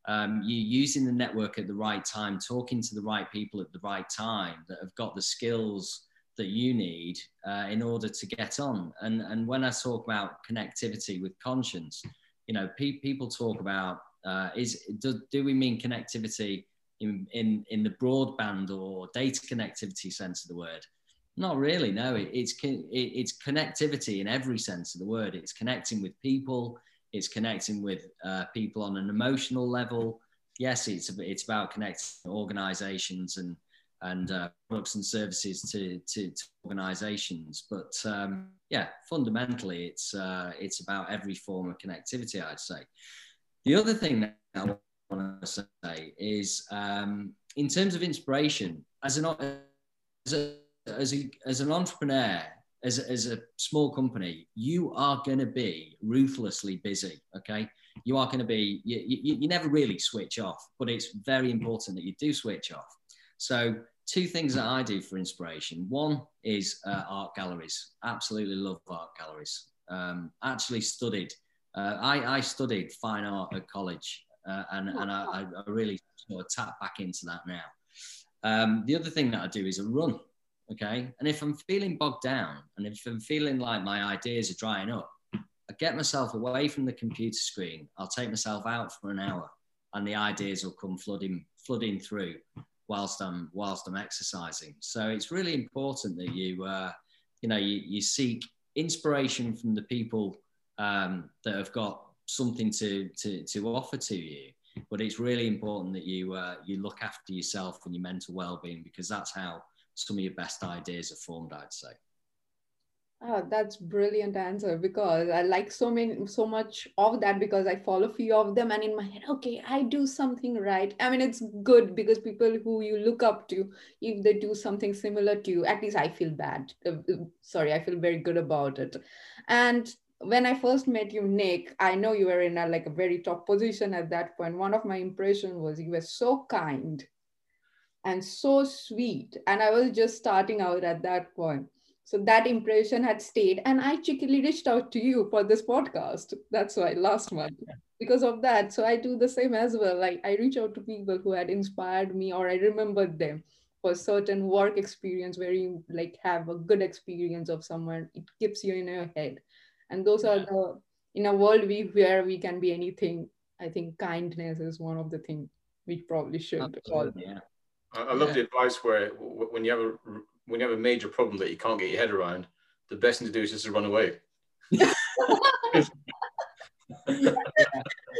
um, you're using the network at the right time, talking to the right people at the right time that have got the skills that you need uh, in order to get on. And and when I talk about connectivity with conscience, you know, pe- people talk about uh, is do, do we mean connectivity in, in in the broadband or data connectivity sense of the word? Not really. No, it, it's it, it's connectivity in every sense of the word. It's connecting with people. It's connecting with uh, people on an emotional level. Yes, it's it's about connecting organisations and and uh, products and services to, to, to organisations. But um, yeah, fundamentally, it's uh, it's about every form of connectivity. I'd say. The other thing that I want to say is, um, in terms of inspiration, as an as a as, a, as an entrepreneur, as a, as a small company, you are going to be ruthlessly busy. Okay. You are going to be, you, you, you never really switch off, but it's very important that you do switch off. So, two things that I do for inspiration one is uh, art galleries. Absolutely love art galleries. Um, actually studied, uh, I, I studied fine art at college, uh, and, and I, I, really sort of tap back into that now. Um, the other thing that I do is a run. Okay. And if I'm feeling bogged down and if I'm feeling like my ideas are drying up, I get myself away from the computer screen. I'll take myself out for an hour and the ideas will come flooding, flooding through whilst I'm, whilst I'm exercising. So it's really important that you, uh, you know, you, you seek inspiration from the people um, that have got something to, to, to offer to you but it's really important that you uh, you look after yourself and your mental well-being because that's how some of your best ideas are formed, I'd say. Oh, that's brilliant answer because I like so many so much of that because I follow a few of them and in my head, okay, I do something right. I mean, it's good because people who you look up to, if they do something similar to you, at least I feel bad. Uh, uh sorry, I feel very good about it. And when I first met you, Nick, I know you were in a like a very top position at that point. One of my impressions was you were so kind and so sweet. And I was just starting out at that point. So that impression had stayed. And I cheekily reached out to you for this podcast. That's why last month, because of that. So I do the same as well. Like I reach out to people who had inspired me or I remembered them for certain work experience where you like have a good experience of someone. It keeps you in your head. And those are the in a world we where we can be anything. I think kindness is one of the things we probably should Absolutely. Yeah I, I love yeah. the advice where when you have a when you have a major problem that you can't get your head around, the best thing to do is just to run away.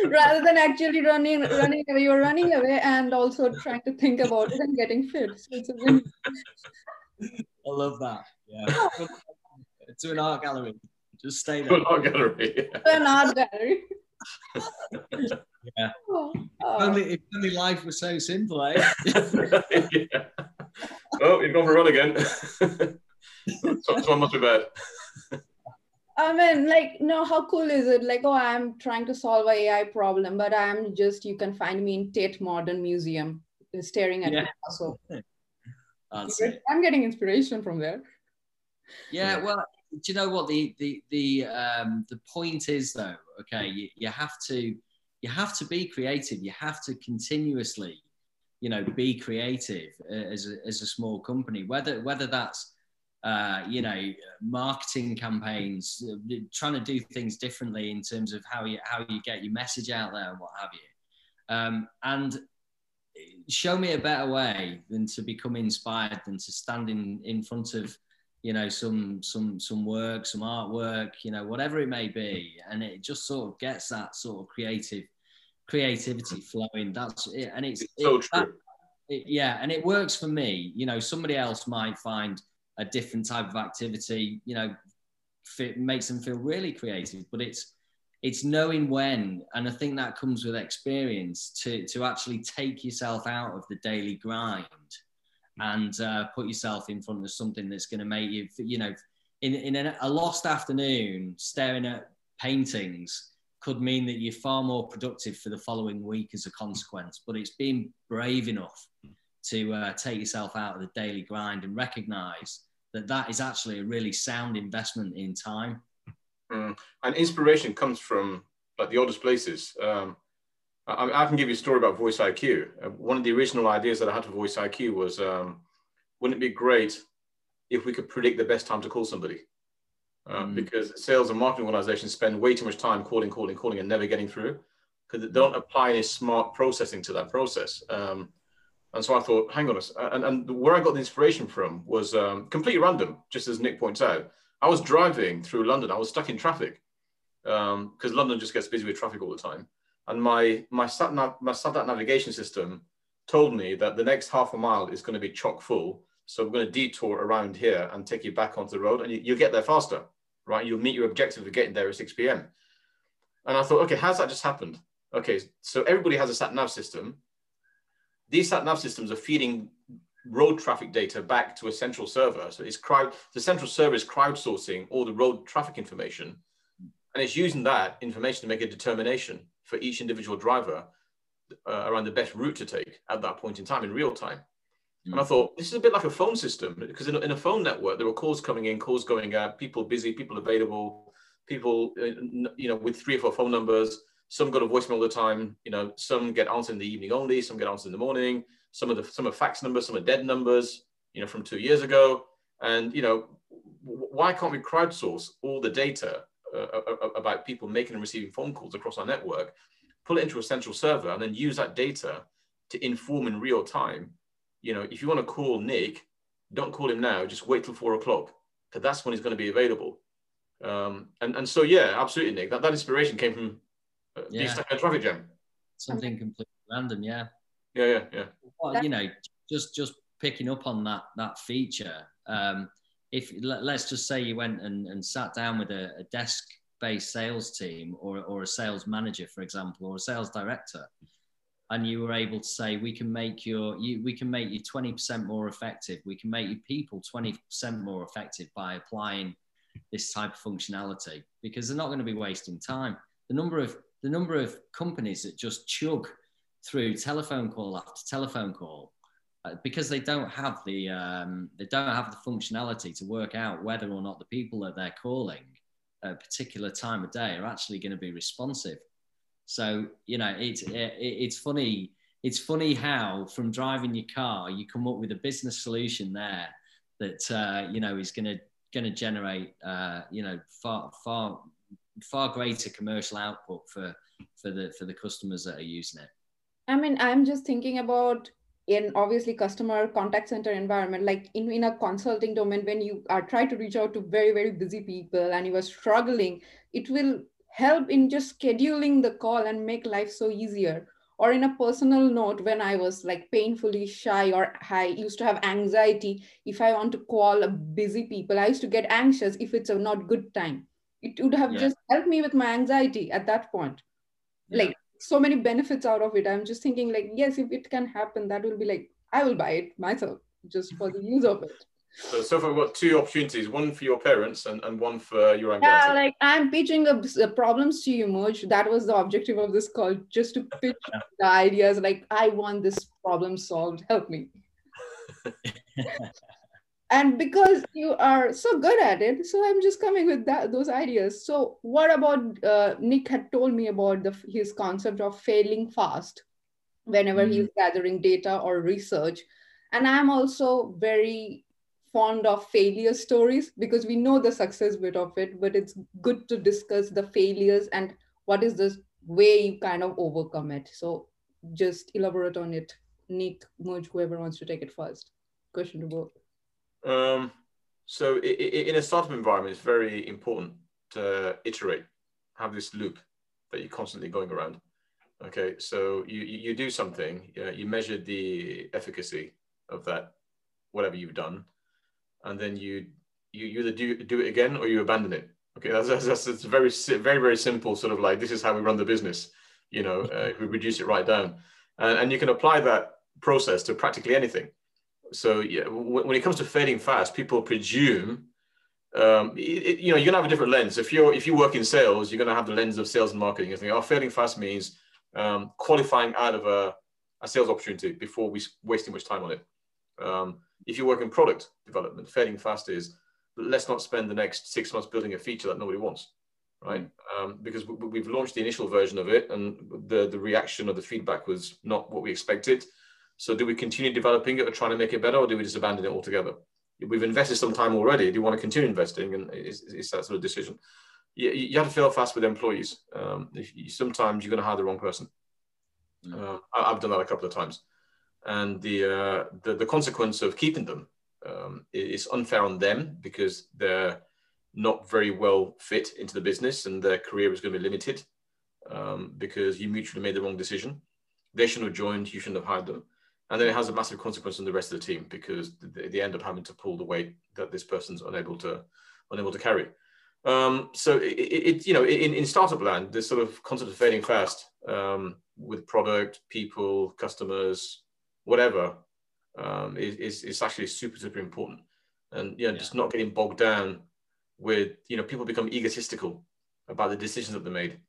Rather than actually running, running away, you're running away and also trying to think about it and getting fit. So I love that. Yeah. to an art gallery. Just stay there. To an art gallery. Yeah. To an art gallery. Yeah. Oh, If, only, if only life was so simple, eh? yeah. Oh, you've gone for a run again. so, so not too bad. I mean, like, no, how cool is it? Like, oh, I'm trying to solve a AI problem, but I'm just, you can find me in Tate Modern Museum staring at yeah. Picasso. I'm getting inspiration from there. Yeah, well, do you know what the the the um the point is though? Okay, you, you have to you have to be creative. You have to continuously, you know, be creative uh, as a, as a small company. Whether whether that's uh, you know, marketing campaigns, uh, trying to do things differently in terms of how you how you get your message out there and what have you. Um, and show me a better way than to become inspired than to stand in in front of you know some some some work some artwork you know whatever it may be. And it just sort of gets that sort of creative creativity flowing. That's it. And it's, it's so it, true. that, it, yeah and it works for me. You know somebody else might find a different type of activity you know fit, makes them feel really creative but it's it's knowing when. And i think that comes with experience to to actually take yourself out of the daily grind and uh, put yourself in front of something that's going to make you, you know, in, in a, lost afternoon staring at paintings could mean that you're far more productive for the following week as a consequence. But it's being brave enough to uh, take yourself out of the daily grind and recognize that that is actually a really sound investment in time. Mm. And inspiration comes from like the oldest places. Um, I, I, can give you a story about Voice IQ. Uh, one of the original ideas that I had for Voice IQ was, um, wouldn't it be great if we could predict the best time to call somebody? Uh, mm. Because sales and marketing organizations spend way too much time calling, calling, calling, and never getting through because they don't apply any smart processing to that process. Um, and so I thought, hang on, a, and, and where I got the inspiration from was um, completely random, just as Nick points out. I was driving through London. I was stuck in traffic because um, London just gets busy with traffic all the time and my my sat nav, my sat navigation system told me that the next half a mile is going to be chock full. So we're going to detour around here and take you back onto the road, and you, will get there faster, right? You'll meet your objective of getting there at 6 p.m. And I thought, okay, how's that just happened? Okay, so everybody has a sat nav system. These sat nav systems are feeding road traffic data back to a central server. So it's crowd, the central server is crowdsourcing all the road traffic information, and it's using that information to make a determination for each individual driver uh, around the best route to take at that point in time in real time. Mm. And I thought this is a bit like a phone system because in a, in a phone network there were calls coming in, calls going out, people busy, people available, people uh, you know with three or four phone numbers. Some got a voicemail all the time. You know, some get answered in the evening only. Some get answered in the morning. Some of the some are fax numbers. Some are dead numbers. You know, from two years ago. And you know, why can't we crowdsource all the data uh, about people making and receiving phone calls across our network, pull it into a central server, and then use that data to inform in real time. You know, if you want to call Nick, don't call him now. Just wait till four o'clock, because that's when he's going to be available. Um, and and so yeah, absolutely, Nick. That that inspiration came from uh, yeah. a traffic jam. Something completely random, yeah. Yeah, yeah, yeah. Well, you know, just just picking up on that that feature. Um, if let's just say you went and, and sat down with a, a desk based sales team or, or a sales manager for example or a sales director and you were able to say we can make your you, we can make you 20% more effective. We can make your people 20% more effective by applying this type of functionality because they're not going to be wasting time. The number of the number of companies that just chug through telephone call after telephone call because they don't have the um, they don't have the functionality to work out whether or not the people that they're calling at a particular time of day are actually going to be responsive. So you know, it's it, it's funny. It's funny how from driving your car you come up with a business solution there that uh, you know is going to going to generate uh, you know far far far greater commercial output for for the for the customers that are using it. I mean, I'm just thinking about in obviously customer contact center environment like in, in a consulting domain when you are trying to reach out to very very busy people and you are struggling it will help in just scheduling the call and make life so easier or in a personal note when i was like painfully shy or i used to have anxiety if i want to call a busy people i used to get anxious if it's a not good time it would have yeah. just helped me with my anxiety at that point yeah. like so many benefits out of it i'm just thinking like yes if it can happen that will be like i will buy it myself just for the use of it so, so far, we've got two opportunities: one for your parents and, and one for your anxiety. Yeah, like I'm pitching a, a problems to you, Mooj. That was the objective of this call, just to pitch the ideas. Like, I want this problem solved. Help me. and because you are so good at it so i'm just coming with that those ideas so what about uh, nick had told me about the, his concept of failing fast whenever mm-hmm. he's gathering data or research and i'm also very fond of failure stories because we know the success bit of it, but it's good to discuss the failures and what is the way you kind of overcome it. So just elaborate on it. Nick, Mooj, whoever wants to take it first. Question to both. Um, so in a startup environment, it's very important to iterate, have this loop that you're constantly going around. Okay, so you, you do something, you measure the efficacy of that, whatever you've done, and then you you either do do it again or you abandon it. Okay, that's that's, that's it's very very very simple. Sort of like this is how we run the business. You know, uh, we reduce it right down, and, and you can apply that process to practically anything. So yeah, when it comes to failing fast, people presume um, it, you know, you're gonna have a different lens. If you're if you work in sales, you're gonna have the lens of sales and marketing. You think, oh, failing fast means um, qualifying out of a, a, sales opportunity before we waste too much time on it. Um, if you work in product development, failing fast is let's not spend the next six months building a feature that nobody wants, right? Um, because we, have launched the initial version of it, and the the reaction or the feedback was not what we expected. So do we continue developing it or trying to make it better, or do we just abandon it altogether? we've invested some time already. Do you want to continue investing? And it's, it's that sort of decision. You, you have to fail fast with employees. Um, you, sometimes you're going to hire the wrong person. Mm. Uh, I, have done that a couple of times, and the uh, the, the, consequence of keeping them um, is unfair on them because they're not very well fit into the business, and their career is going to be limited um, because you mutually made the wrong decision. They shouldn't have joined. You shouldn't have hired them and then it has a massive consequence on the rest of the team because they end up having to pull the weight that this person's unable to unable to carry. Um, so it, it, you know in, in startup land, this sort of concept of failing fast um, with product, people, customers, whatever um, is, is actually super super important, and you know, yeah. just not getting bogged down with you know people become egotistical about the decisions that they made,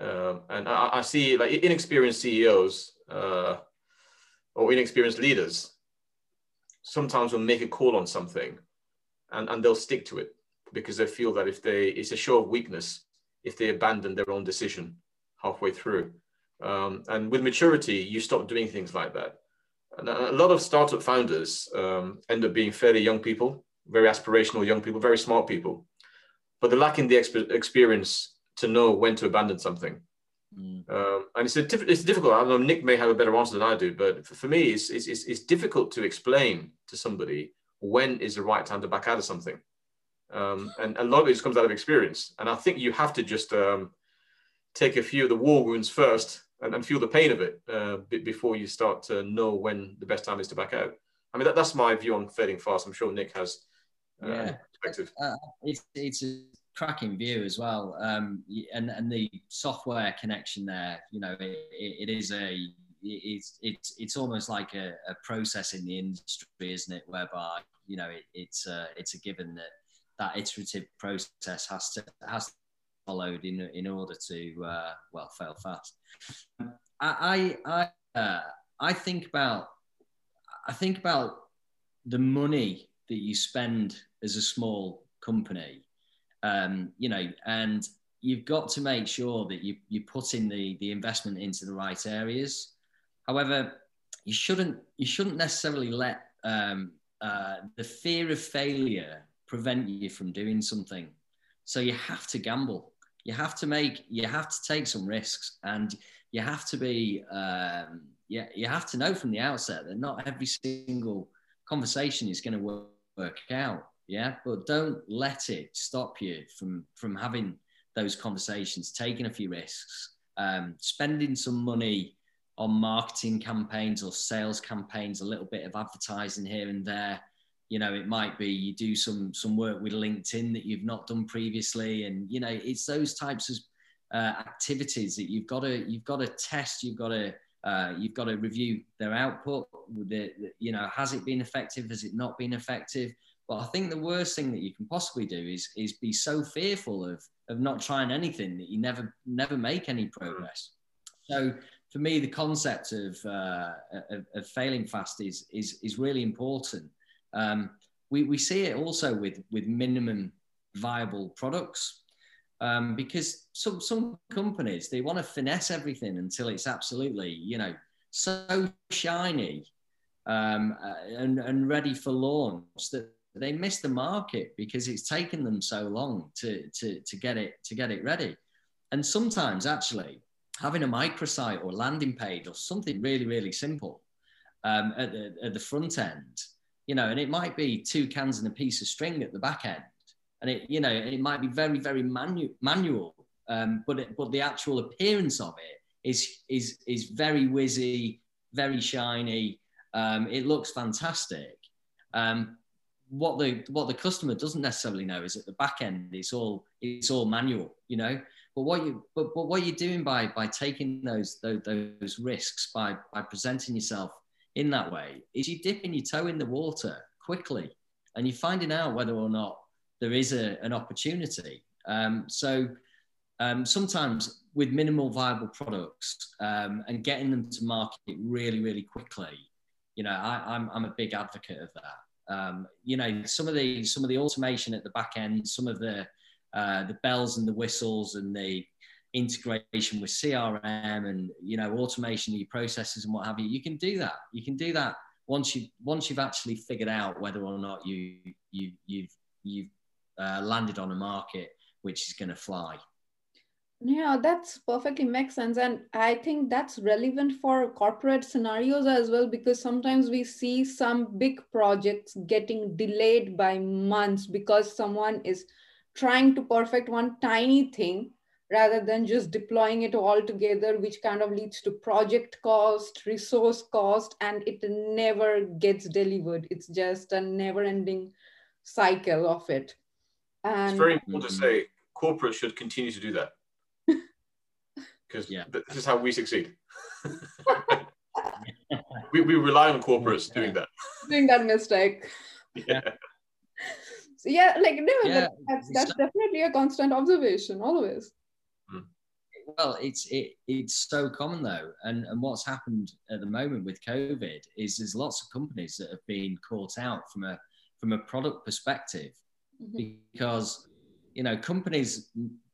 um, and I, I, see like inexperienced CEOs. Uh, or inexperienced leaders sometimes will make a call on something and, and they'll stick to it because they feel that if they it's a show of weakness if they abandon their own decision halfway through. Um, and with maturity you stop doing things like that. And a lot of startup founders um, end up being fairly young people very aspirational young people very smart people but they're lacking the exp- experience to know when to abandon something Mm. Um, and it's a diff- it's difficult. I know Nick may have a better answer than I do, but for, for me, it's, it's, it's difficult to explain to somebody when is the right time to back out of something. Um, and a lot of it just comes out of experience. And I think you have to just um, take a few of the war wounds first and, and feel the pain of it uh, before you start to know when the best time is to back out. I mean, that, that's my view on failing fast. I'm sure Nick has uh, yeah. perspective. Uh, it's, it's cracking view as well. Um, and and the software connection there, you know, it, it is a it's it's it's almost like a, a, process in the industry, isn't it? Whereby you know it, it's a, it's a given that that iterative process has to has followed in in order to uh, well fail fast. I I I, uh, I think about I think about the money that you spend as a small company um, you know, and you've got to make sure that you, you put in the, the investment into the right areas. However, you shouldn't, you shouldn't necessarily let um, uh, the fear of failure prevent you from doing something. So you have to gamble. You have to make, you have to take some risks and you have to be, um, yeah, you have to know from the outset that not every single conversation is going to work out yeah but don't let it stop you from from having those conversations taking a few risks um, spending some money on marketing campaigns or sales campaigns a little bit of advertising here and there. You know it might be you do some some work with linkedin that you've not done previously. And you know it's those types of uh, activities that you've got to you've got to test you've got to uh, you've got to review their output the, you know has it been effective? Has it not been effective but I think the worst thing that you can possibly do is is be so fearful of of not trying anything that you never never make any progress. So for me, the concept of uh, of, of, failing fast is is is really important. Um, we we see it also with with minimum viable products. Um, because some some companies they want to finesse everything until it's absolutely you know so shiny um, uh, and, and ready for launch that they miss the market because it's taken them so long to, to, to get it to get it ready. And sometimes actually having a microsite or landing page or something really, really simple um, at, the, at the front end, you know, and it might be two cans and a piece of string at the back end. And it, you know, it might be very, very manu- manual, um, but it, but the actual appearance of it is is is very whizzy, very shiny. Um, it looks fantastic. Um, what the what the customer doesn't necessarily know is at the back end it's all it's all manual, you know. But what you but, but what you're doing by by taking those, those those risks by by presenting yourself in that way is you dipping your toe in the water quickly and you're finding out whether or not there is a, an opportunity. Um, so um, sometimes with minimal viable products um, and getting them to market really, really quickly, you know, I, I'm, I'm a big advocate of that. Um, you know, some of the some of the automation at the back end, some of the uh, the bells and the whistles and the integration with CRM and you know automation of your processes and what have you. You can do that. You can do that once you once you've actually figured out whether or not you you you've you've uh, landed on a market which is going to fly. Yeah, that's perfectly makes sense. And I think that's relevant for corporate scenarios as well, because sometimes we see some big projects getting delayed by months because someone is trying to perfect one tiny thing rather than just deploying it all together, which kind of leads to project cost, resource cost, and it never gets delivered. It's just a never ending cycle of it. And it's very important to say corporate should continue to do that. Because yeah. this is how we succeed. we, we rely on corporates yeah. doing that. Doing that mistake. Yeah. So yeah, like no, yeah, that's that's definitely a constant observation always well, it's it, it's so common though, and and what's happened at the moment with COVID is there's lots of companies that have been caught out from a from a product perspective mm-hmm. because you know companies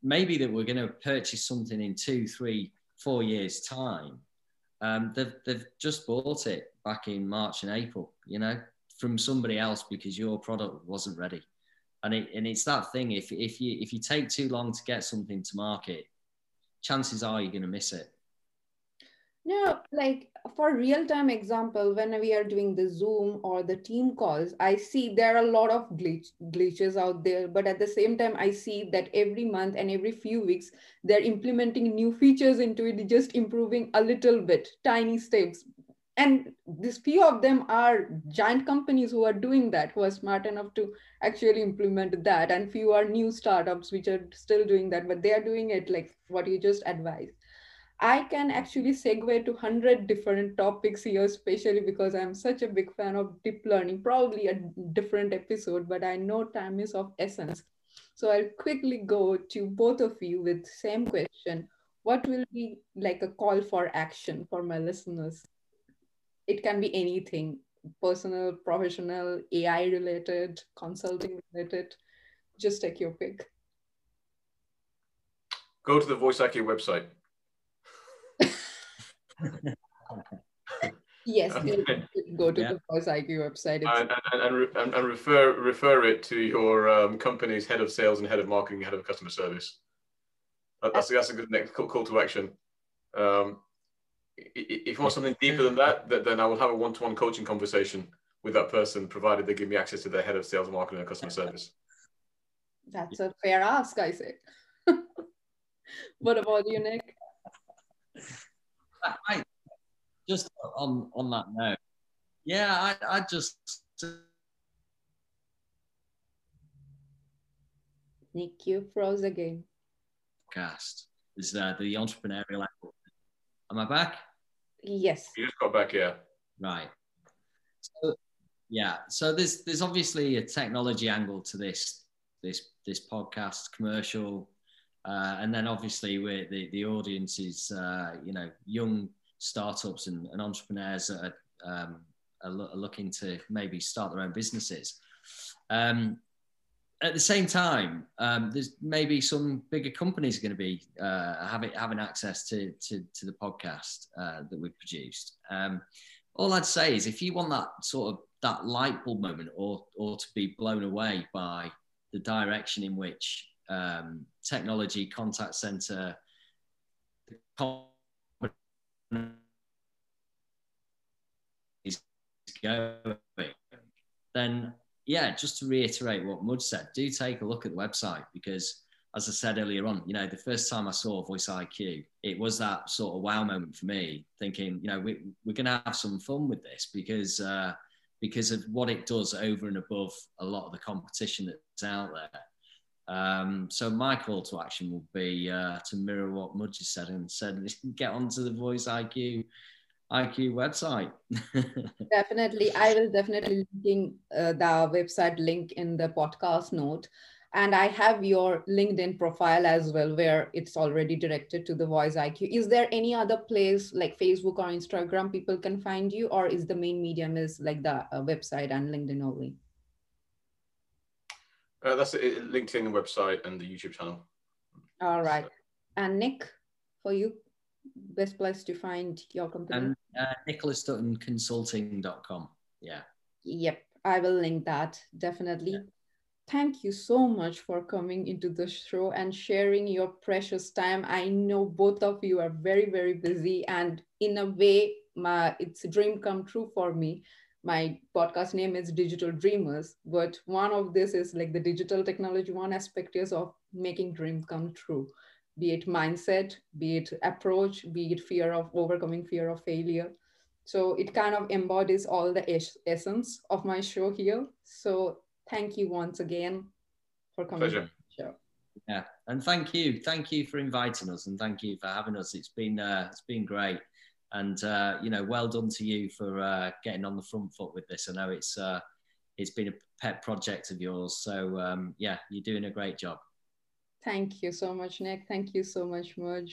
maybe that we're going to purchase something in two, three, four years time, um, they've they've just bought it back in March and April, you know, from somebody else because your product wasn't ready. And, it, and it's that thing if, if you if you take too long to get something to market chances are you're going to miss it. No, like for real time example, when we are doing the Zoom or the team calls, I see there are a lot of glitch, glitches out there. But at the same time, I see that every month and every few weeks, they're implementing new features into it, just improving a little bit, tiny steps. And this few of them are giant companies who are doing that, who are smart enough to actually implement that. And few are new startups which are still doing that, but they are doing it like what you just advised. I can actually segue to 100 different topics here, especially because I'm such a big fan of deep learning, probably a different episode, but I know time is of essence. So I'll quickly go to both of you with same question. What will be like a call for action for my listeners? It can be anything, personal, professional, AI related, consulting related. Just take your pick go to the Voice IQ website. Yes, go to yeah. the Voice IQ website and, and, and, and, refer refer it to your um, company's head of sales and head of marketing, head of customer service. That's that's a good next call, call to action. Um, if you want something deeper than that, then I will have a one-to-one coaching conversation with that person, provided they give me access to their head of sales, marketing, and customer service. That's a fair ask, I say. what about you, Nick? I, just on on that note, yeah, I, I just. Nick, you froze again. Cast is uh, the entrepreneurial angle. Am I back? Yes. You just got back, yeah. Right. So, yeah. So there's there's obviously a technology angle to this this this podcast, commercial, uh, and then obviously we're, the, the audience is, uh, you know, young startups and, and entrepreneurs that are, um, are, lo- are, looking to maybe start their own businesses. Um, at the same time, um, there's maybe some bigger companies going to be uh, having having access to, to, to the podcast uh, that we've produced. Um, all I'd say is if you want that sort of that light bulb moment or or to be blown away by the direction in which um, technology contact center is going then yeah just to reiterate what Mooj said do take a look at the website because as I said earlier on, you know, the first time I saw Voice IQ, it was that sort of wow moment for me, thinking, you know, we, we're going to have some fun with this because uh, because of what it does over and above a lot of the competition that's out there. Um, so my call to action will be uh, to mirror what Mooj said and said, get onto the Voice IQ IQ website. definitely, I will definitely linking uh, the website link in the podcast note. And i have your linkedin profile as well where it's already directed to the voice iq is there any other place like facebook or instagram people can find you or is the main medium is like the uh, website and linkedin only uh, that's it, linkedin the website and the youtube channel all right so. and nick for you best place to find your company and uh, nicholasduttonconsulting.com yeah yep i will link that definitely yeah thank you so much for coming into the show and sharing your precious time. I know both of you are very, very busy, and in a way, my it's a dream come true for me. My podcast name is Digital Dreamers, but one of this is like the digital technology. One aspect is of making dreams come true, be it mindset, be it approach, be it fear of overcoming fear of failure. So it kind of embodies all the es- essence of my show here. So thank you once again for coming Pleasure. show. Yeah, and thank you, thank you for inviting us, and thank you for having us. It's been uh, it's been great, and uh, you know, well done to you for uh, getting on the front foot with this. I know it's uh, it's been a pet project of yours, so um, yeah, you're doing a great job. Thank you so much, Nick. Thank you so much, Mooj.